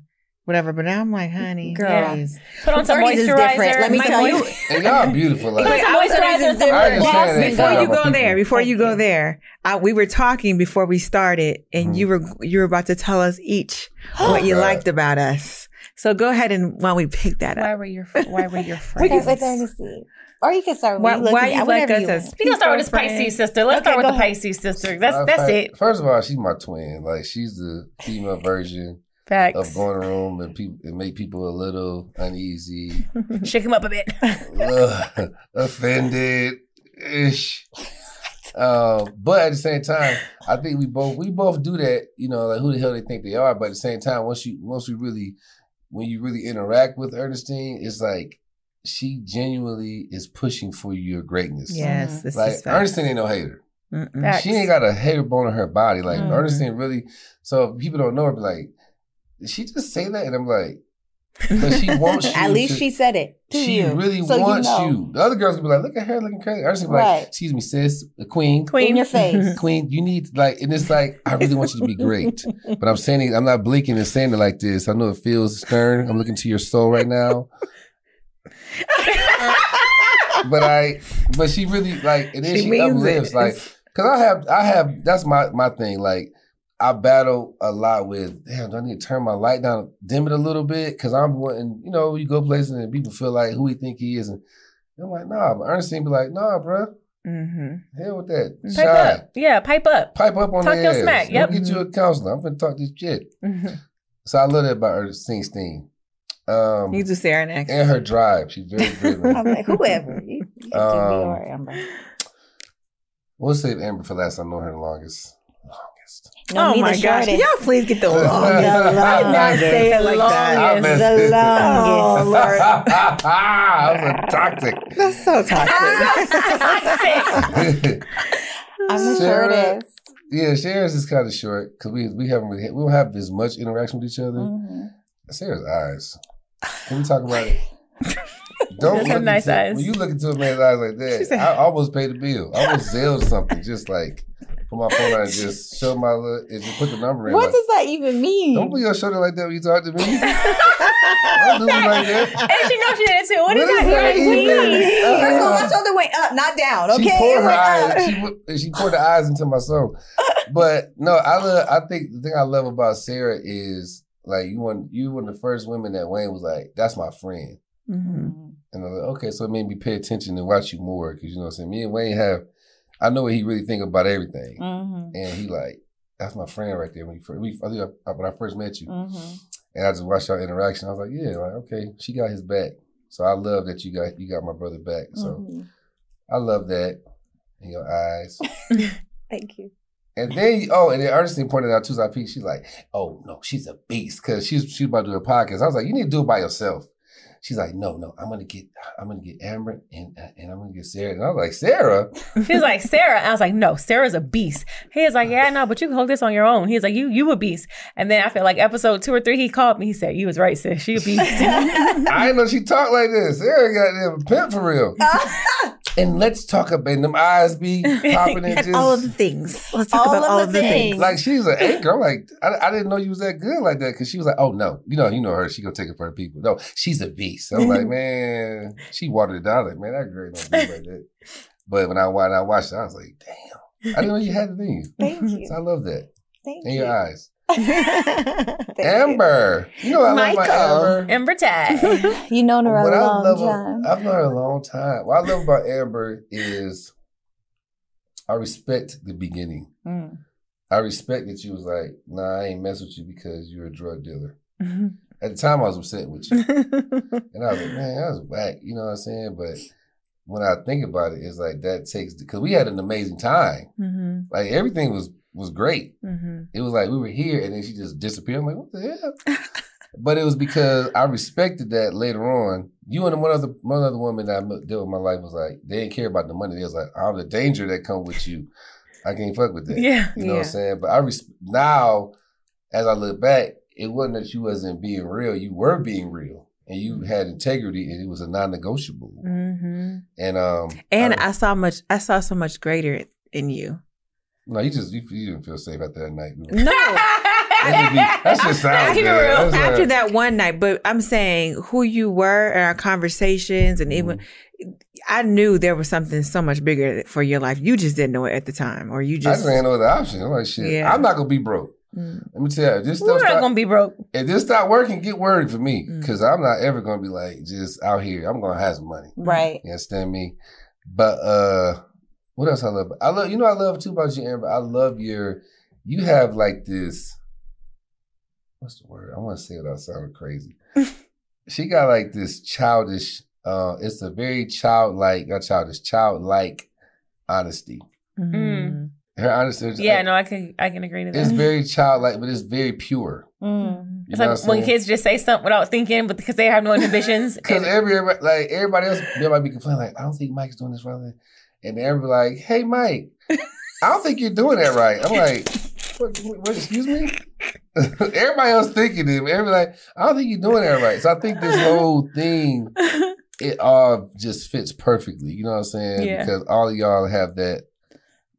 S4: whatever. But now I'm like, honey,
S3: Girl.
S4: please.
S2: Put on some
S3: 30s is
S2: moisturizer.
S3: different. Let me
S2: My
S3: tell you.
S1: And y'all beautiful. Like,
S2: Put some moisturizer
S4: already
S2: and some
S1: I
S2: lip
S1: understand
S2: gloss.
S4: Before you go there, before you go there, I, we were talking before we started, and
S1: Mhm.
S4: you were you were about to tell us each what you
S1: Right.
S4: liked about us. So go ahead and while we pick that up, Why
S2: were your Why were your
S3: Okay,
S2: friends?
S3: wait there to see. Or you can start with
S4: why,
S3: you look
S4: why you like us
S3: you
S4: as.
S2: We gonna start with this Pisces
S4: friends?
S2: sister. Let's
S3: Okay,
S2: start with the
S3: ahead.
S2: Pisces sister. That's
S1: uh,
S2: that's
S1: fa-
S2: it.
S1: First of all, she's my twin. Like she's the female version
S2: Facts.
S1: of going in a room and people and make people a little uneasy,
S2: Shake him up a bit.
S1: ugh, offended, ish. Um, but at the same time, I think we both we both do that. You know, like who the hell they think they are. But at the same time, once you once we really when you really interact with Ernestine, it's like she genuinely is pushing for your greatness.
S4: Yes, this
S1: Like
S4: is facts.
S1: Ernestine ain't no hater.
S4: Mm-mm.
S2: Facts.
S1: She ain't got a hair bone in her body. Like
S2: Mhm.
S1: Ernestine really. So if people don't know her, be like, did she just say that? And I'm like, but she wants you.
S3: At least
S1: to-
S3: she said it to
S1: she
S3: you.
S1: really
S3: So
S1: wants you,
S3: know.
S1: The other girls can be like, look at her looking crazy. Ernestine be like,
S3: Right.
S1: excuse me, sis, the queen.
S2: Queen.
S3: in your face.
S1: Queen, you need like, and it's like I really want you to be great, but I'm saying it, I'm not blinking and saying it like this. I know it feels stern. I'm looking to your soul right now, but I, but she really like, and then
S4: She
S1: she,
S4: means
S1: uplifts
S4: it.
S1: like, cause I have, I have, that's my my thing. Like, I battle a lot with, damn, do I need to turn my light down, dim it a little bit, cause I'm wanting, you know, you go places and people feel like who he think he is, and I'm like, nah, but Ernestine be like, nah, bruh,
S4: Mhm.
S1: hell with that,
S2: Pipe
S1: shine.
S2: up. Yeah, pipe up.
S1: Pipe up on
S2: Talk
S1: the
S2: your
S1: ass.
S2: smack,
S1: Go
S2: yep.
S1: get you a counselor. I'm gonna talk this shit.
S4: Mhm.
S1: So I love that about her Sting Steen. Um,
S4: You do Sarah next.
S1: and her drive. She's very driven.
S3: I'm like, whoever. You, you can
S1: Um,
S3: be or Amber.
S1: we'll save Amber for last. I know her the longest. Longest.
S3: No,
S4: oh my
S3: the
S4: gosh!
S3: shortest.
S4: Y'all please get the
S1: The
S4: longest. I did not say it like that.
S1: I
S2: Longest.
S1: messed
S3: The
S1: it up.
S3: longest.
S4: Oh, Lord.
S1: that was a toxic.
S4: That's so toxic.
S3: I'm the
S1: Sarah,
S3: shortest.
S1: Yeah, Sarah's is kind of short because we we haven't really we don't have as much interaction with each other.
S3: Mhm.
S1: Sarah's eyes. Can we talk about it? Don't
S2: Those are
S1: look
S2: nice
S1: into,
S2: eyes.
S1: When you look into a man's eyes like that,
S4: said-
S1: I almost paid the bill. I almost Zelled something, just like put my phone out and just show my look and just put the number in.
S3: What
S1: like,
S3: does that even mean?
S1: don't put your shoulder like that when you talk to me. Don't do me like that.
S2: And she knows she did it too. What is
S1: What is
S2: that?
S1: that even?
S3: First of all, my shoulder went up, not down. Okay,
S1: She poured her eyes. She, put- she poured her eyes into my soul. But no, I love. I think the thing I love about Sarah is like you one you one of the first women that Wayne was like, "That's my friend,"
S4: Mhm.
S1: and I'm like, okay, so it made me pay attention and watch you more because you know what I'm saying. Me and Wayne have, I know what he really think about everything,
S3: Mhm.
S1: and he like. That's my friend right there. When first, we, I think I, when I first met you,
S3: Mhm.
S1: and I just watched our interaction. I was like, yeah, like okay, she got his back. So I love that you got you got my brother back. So
S3: Mhm.
S1: I love that in your eyes.
S3: Thank you.
S1: And then, oh, and then Ernestine pointed out too. So I peeked, she's like, "Oh no, she's a beast," because she's she's about to do a podcast. I was like, "You need to do it by yourself." She's like, "No, no, I'm gonna get, I'm gonna get Amber and uh, and I'm gonna get Sarah." And I was like, "Sarah,
S2: She was like, Sarah. I was like, no, Sarah's a beast. He was like, yeah, no, but you can hold this on your own. He was like, you, you a beast. And then I feel like episode two or three, he called me. He said, you was right, sis. She a beast.
S1: I didn't know she talked like this. Sarah got them pimp for real." And let's talk about them eyes be popping and
S4: And
S1: just
S4: all of the things. Let's talk
S3: All
S4: about
S3: of
S4: all
S3: the
S4: of the things.
S3: things.
S1: like she's an anchor. I'm like, I, I didn't know you was that good like that because she was like, oh no, you know, you know her. She gonna take it for her people. No, she's a beast. I'm like, man, she watered it down. Like, man, that girl don't be like that. But when I when I watched it, I was like, damn, I didn't know you had it in you.
S3: Thank you.
S1: So I love that
S3: Thank
S1: in
S3: you.
S1: your eyes.
S3: Thank you.
S1: Amber, you know I love my
S3: Michael.
S1: Amber.
S2: Tag.
S3: You know her
S1: What
S3: a
S1: I
S3: long
S1: love,
S3: time.
S1: I've known her a long time. What I love about Amber is I respect the beginning.
S3: Mm.
S1: I respect that you was like, nah, I ain't mess with you because you're a drug dealer.
S4: Mhm.
S1: At the time, I was upset with you, and I was like, man, that was whack. You know what I'm saying? But when I think about it, it's like that takes because we had an amazing time.
S4: Mhm.
S1: Like everything was was great.
S4: Mhm.
S1: It was like we were here, and then she just disappeared. I'm like, what the hell? but it was because I respected that later on. You and one other one other woman that I dealt with my life was like they didn't care about the money. They was like, oh, the danger that come with you. I can't fuck with that.
S2: Yeah.
S1: You know what I'm saying? But I res- now, as I look back, it wasn't that you wasn't being real. You were being real, and you had integrity, and it was a non-negotiable.
S4: Mhm.
S1: And um,
S4: And
S1: I,
S4: I saw much. I saw so much greater in you.
S1: No, you just you, you didn't feel safe out there at night.
S4: No.
S1: That just, be, that sounds
S2: Keep it
S1: good.
S2: real.
S1: That's,
S4: After that one night, but I'm saying who you were and our conversations, and even
S1: Mm-hmm.
S4: I knew there was something so much bigger for your life. You just didn't know it at the time, or you just
S1: I ain't no other option. I'm like, shit,
S4: Yeah.
S1: I'm not gonna be broke.
S4: Mm.
S1: Let me tell you, this
S2: We're
S1: stuff
S2: not
S1: start,
S2: gonna be broke.
S1: if this stop working, get worried for me
S4: Mm.
S1: because I'm not ever gonna be like just out here. I'm gonna have some money.
S3: Right.
S1: You understand me? But uh what else I love? I love you know I love too about you, Amber. I love your you have like this what's the word? I want to say it without sounding crazy. she got like this childish uh it's a very childlike, not childish, childlike honesty.
S4: Mhm.
S1: Her honesty
S2: Yeah, no, I can I can agree to that.
S1: it's very childlike, but it's very pure.
S3: Mm.
S2: It's like when kids just say something without thinking, but because they have no inhibitions.
S1: Because every like everybody else, they might be complaining like, I don't think Mike's doing this right, and they're like, Hey, Mike, I don't think you're doing that right. I'm like, what, what, excuse me? everybody else thinking it. Everybody like, I don't think you're doing that right. So I think this whole thing, it all just fits perfectly. You know what I'm saying?
S2: Yeah.
S1: Because all of y'all have that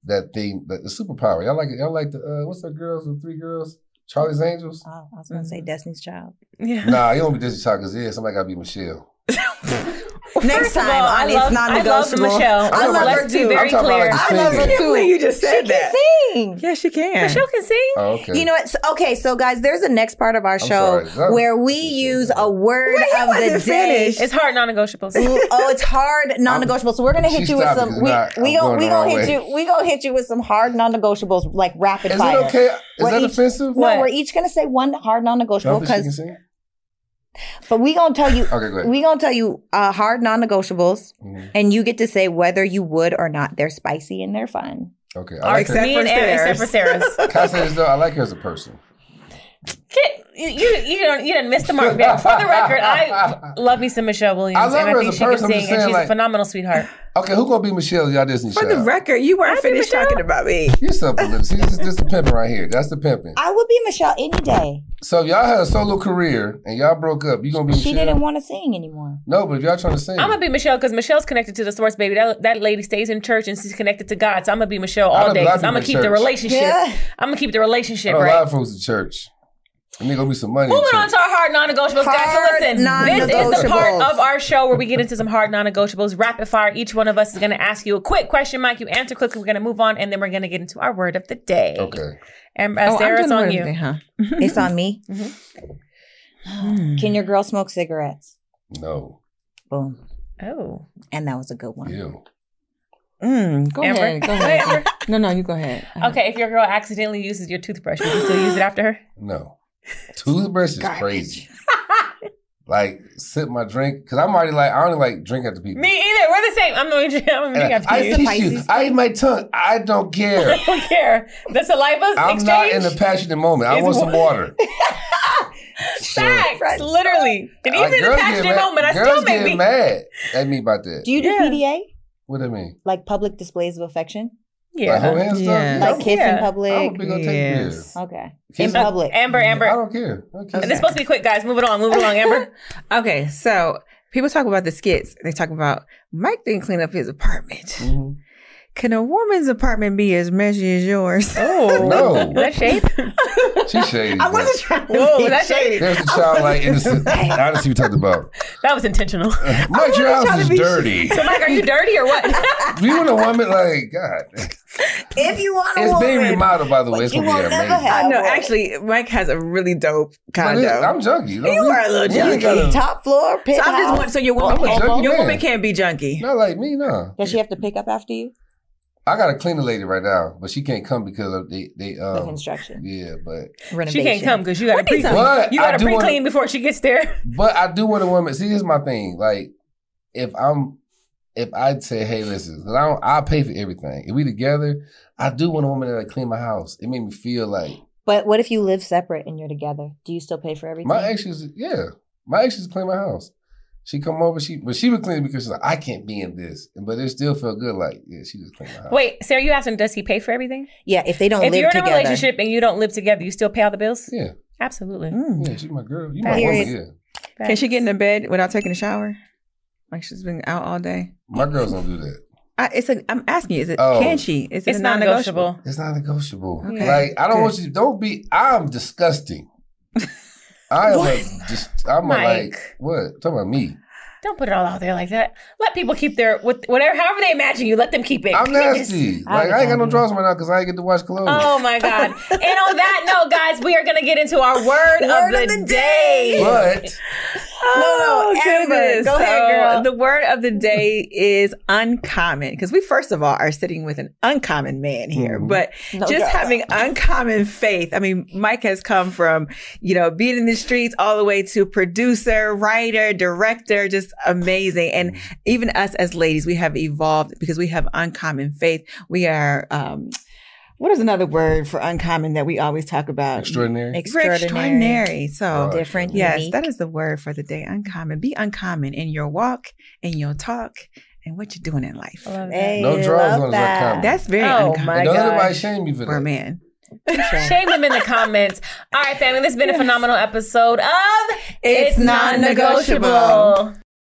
S1: that thing, that the superpower. Y'all like it. Y'all like the uh, what's that girls? The three girls, Charlie's Angels.
S3: Oh, I was gonna say Destiny's Child.
S2: yeah.
S1: Nah, you don't be Disney Child because yeah, somebody got to be Michelle.
S3: Next time,
S2: all, I
S3: on
S2: love,
S3: it's not
S2: I love. Michelle.
S1: I love
S2: Let's
S3: her
S2: be
S3: too.
S2: very
S1: I'm talking about
S2: clear.
S1: like
S3: I love her too.
S4: You just
S3: She
S4: said that.
S3: can sing.
S4: Yeah, she can.
S2: Michelle can sing.
S1: Oh, okay.
S3: You know what? So- Okay, so guys, there's a next part of our
S1: I'm
S3: show
S1: sorry.
S3: Where we use a word
S4: Wait,
S3: of the
S4: wasn't
S3: day.
S2: It's hard non-negotiables.
S3: Ooh, oh, it's hard non-negotiable. So we're gonna hit
S1: She
S3: you with some. We
S1: not-
S3: we gonna
S1: going
S3: we gonna hit
S1: way.
S3: you. We gonna hit you with some hard non-negotiables like rapid
S1: Is
S3: fire.
S1: it okay? Is
S3: What
S1: that
S3: each-
S1: offensive?
S3: No, we're each gonna say one hard non-negotiable
S1: think she can
S3: because,
S1: sing?
S3: But we gonna tell you.
S1: Okay, go ahead.
S3: We gonna tell you uh, hard non-negotiables,
S1: Mhm.
S3: and you get to say whether you would or not. They're spicy and they're fun.
S1: Okay. I
S2: Or
S1: like her.
S4: Except
S2: me
S4: for
S2: and Aaron, except for Sarah's.
S1: Can I say this though? I like her as a person.
S2: Get, you you you don't you didn't miss the mark there. For the record, I love me some Michelle Williams,
S1: I love
S2: and I
S1: her
S2: think
S1: as a
S2: she can
S1: person. I'm
S2: sing,
S1: just
S2: and
S1: saying,
S2: she's
S1: like-
S2: a phenomenal sweetheart.
S1: Okay, who gonna be Michelle? Y'all Disney
S4: For the
S1: child?
S4: record, you weren't
S2: I'd be
S4: finished
S2: Michelle.
S4: talking about me.
S1: You simple. See, this is just the pimping right here. That's the pimping.
S3: I would be Michelle any day.
S1: So if y'all had a solo career and y'all broke up, you gonna be
S3: She
S1: Michelle?
S3: didn't want to sing anymore.
S1: no, but if y'all trying to sing,
S2: I'm gonna be Michelle because Michelle's connected to the source, baby. That, that lady stays in church and she's connected to God. So I'm gonna be Michelle
S1: I
S2: all
S1: know
S2: day
S1: a lot
S2: I'm gonna
S1: people
S2: keep the
S1: church.
S2: relationship.
S3: Yeah.
S2: I'm gonna keep the
S1: I
S2: relationship
S1: know a lot
S2: right.
S1: of folks at church. And they gonna be some money.
S2: Moving
S1: church.
S2: on to our hard non-negotiables, guys. So
S3: Hard
S2: listen, this is the part of our show where we get into some hard non-negotiables. Rapid fire. Each one of us is going to ask you a quick question, Mike. You answer quickly. We're going to move on, and then we're going to get into our word of the day.
S1: Okay.
S2: And
S4: Oh,
S2: uh,
S4: I'm
S2: it's on you.
S4: word of the day, huh?
S3: It's on me.
S4: Hmm.
S3: Can your girl smoke cigarettes?
S1: No.
S3: Boom.
S2: Oh,
S3: And that was a good one.
S1: Ew.
S4: Mm, go
S2: Amber?
S4: ahead. Go ahead. no, no, you go ahead.
S2: okay. If your girl accidentally uses your toothbrush, would you still use it after her?
S1: No. Toothbrush is crazy. like sip my drink because I'm already like I only like drink after people.
S2: Me either. We're the same. I'm going to I'm gonna drink after
S1: I
S2: you.
S1: teach you. I eat my tongue. I don't care.
S2: I don't care. The saliva
S1: I'm
S2: exchange.
S1: not in the passionate moment. I want some
S2: wa-
S1: water. So,
S2: Facts, literally. And
S1: like,
S2: even in the passionate
S1: mad-
S2: moment, I
S1: girls
S2: still
S1: get
S2: may be.
S1: mad at me about that.
S3: Do you do
S2: Yeah.
S3: PDA?
S1: what that mean?
S3: Like public displays of affection?
S1: Like hold
S2: Yeah.
S1: hands
S4: Yeah.
S1: stuff?
S3: Like kiss
S2: Yeah.
S3: in
S1: I'm a
S3: public?
S1: big
S4: Yes.
S1: take
S3: Okay.
S1: Kiss
S3: In
S1: in-
S3: public.
S2: Amber,
S1: I
S2: Amber.
S1: don't care. I don't care.
S2: And it's supposed to be quick, guys. Move it on. Move it along, Amber.
S4: Okay, so people talk about the skits. They talk about Mike didn't clean up his apartment.
S1: Mhm.
S4: Can a woman's apartment be as messy as yours?
S2: Oh,
S1: No.
S2: that shape.
S1: She's shady.
S4: I
S1: but
S4: wasn't trying to
S2: Whoa,
S4: be
S2: that's
S4: shady.
S1: There's the childlike innocent honesty we talked about.
S2: That was intentional.
S1: Mike, your house is
S4: to be
S1: dirty.
S2: So, Mike, are you dirty or what?
S1: you want a woman like God?
S3: If you want a
S1: It's being remodeled, by the way. It's
S3: you
S1: gonna be
S3: never
S1: amazing.
S3: have
S4: I know.
S3: one.
S4: Actually, Mike has a really dope condo.
S1: it- I'm junky. You, know,
S4: You are a little junky.
S1: gotta-
S3: top floor,
S4: so
S3: penthouse.
S4: I'm just wondering, so your woman,
S1: I'm a
S4: can't,
S1: junkie
S4: your
S1: man.
S4: woman can't be junky.
S1: Not like me, no.
S3: Does she have to pick up after you?
S1: I got a cleaner lady right now, but she can't come because of they they
S3: The
S1: um
S3: construction.
S1: yeah, but
S3: Renovation.
S2: She can't come because you got to pre
S1: But
S2: you
S1: I
S2: got to
S1: do
S2: pre
S1: wanna-
S2: clean before she gets there.
S1: but I do want a woman. See, this is my thing. Like, if I'm if I'd say, hey, listen, I don't, I'll pay for everything. If we together, I do want a woman that clean my house. It made me feel like
S3: But what if you live separate and you're together? Do you still pay for everything?
S1: my ex is yeah, my ex used to clean my house. She come over, she but she was clean it because she's like, I can't be in this, but it still felt good. Like yeah, she just cleaned my house.
S2: Wait, Sarah, you asking does he pay for everything?
S3: yeah, if they don't
S2: if
S3: live
S2: you're in
S3: together.
S2: a relationship and you don't live together, you still pay all the bills?
S1: Yeah,
S2: Absolutely.
S4: Mm.
S1: yeah, she's my girl. You my
S3: Period.
S1: woman. Yeah,
S4: Can she get in the bed without taking a shower? Like she's been out all day.
S1: my girls don't do that.
S4: I, it's a. I'm asking you. Is it?
S1: Oh.
S4: Can she? Is it
S2: It's not
S4: non-negotiable?
S1: It's not negotiable.
S4: Okay.
S1: Like I don't
S4: Good.
S1: want you. Don't be. I'm disgusting. I am a just. I'm a
S2: Mike.
S1: like what? Talking about me.
S2: Don't put it all out there like that. Let people keep their with whatever, however they imagine you. Let them keep it.
S1: I'm
S2: Goodness.
S1: nasty.
S3: I
S1: Like I ain't got no drawers right now because I ain't get to watch clothes.
S2: Oh my god! and on that note, guys, we are gonna get into our word,
S3: Word
S2: of, the day.
S1: But
S4: Oh,
S3: no, Amber,
S4: goodness.
S3: go ahead, girl.
S4: The word of the day is uncommon because we first of all are sitting with an uncommon man here,
S1: Mhm.
S4: but
S3: No
S4: just
S3: doubt.
S4: having uncommon faith. I mean, Mike has come from, you know, being in the streets all the way to producer, writer, director, just amazing. And even us as ladies, we have evolved because we have uncommon faith. We are, um, what is another word for uncommon that we always talk about?
S1: extraordinary.
S3: Extraordinary,
S4: extraordinary. So,
S1: Right.
S3: different,
S4: Yes,
S3: unique.
S4: that is the word for the day. Uncommon. Be uncommon in your walk, in your talk, and what you're doing in life.
S2: I love that.
S3: Hey,
S1: No drawers
S3: love
S1: on is
S3: that.
S1: uncommon.
S4: That's very
S2: Oh,
S4: uncommon
S2: my
S1: don't
S2: God.
S1: anybody shame me for
S4: for a
S1: that.
S4: man.
S2: Shame them in the comments. All right, family. This has been a phenomenal episode of
S4: It's
S2: Non-Negotiable.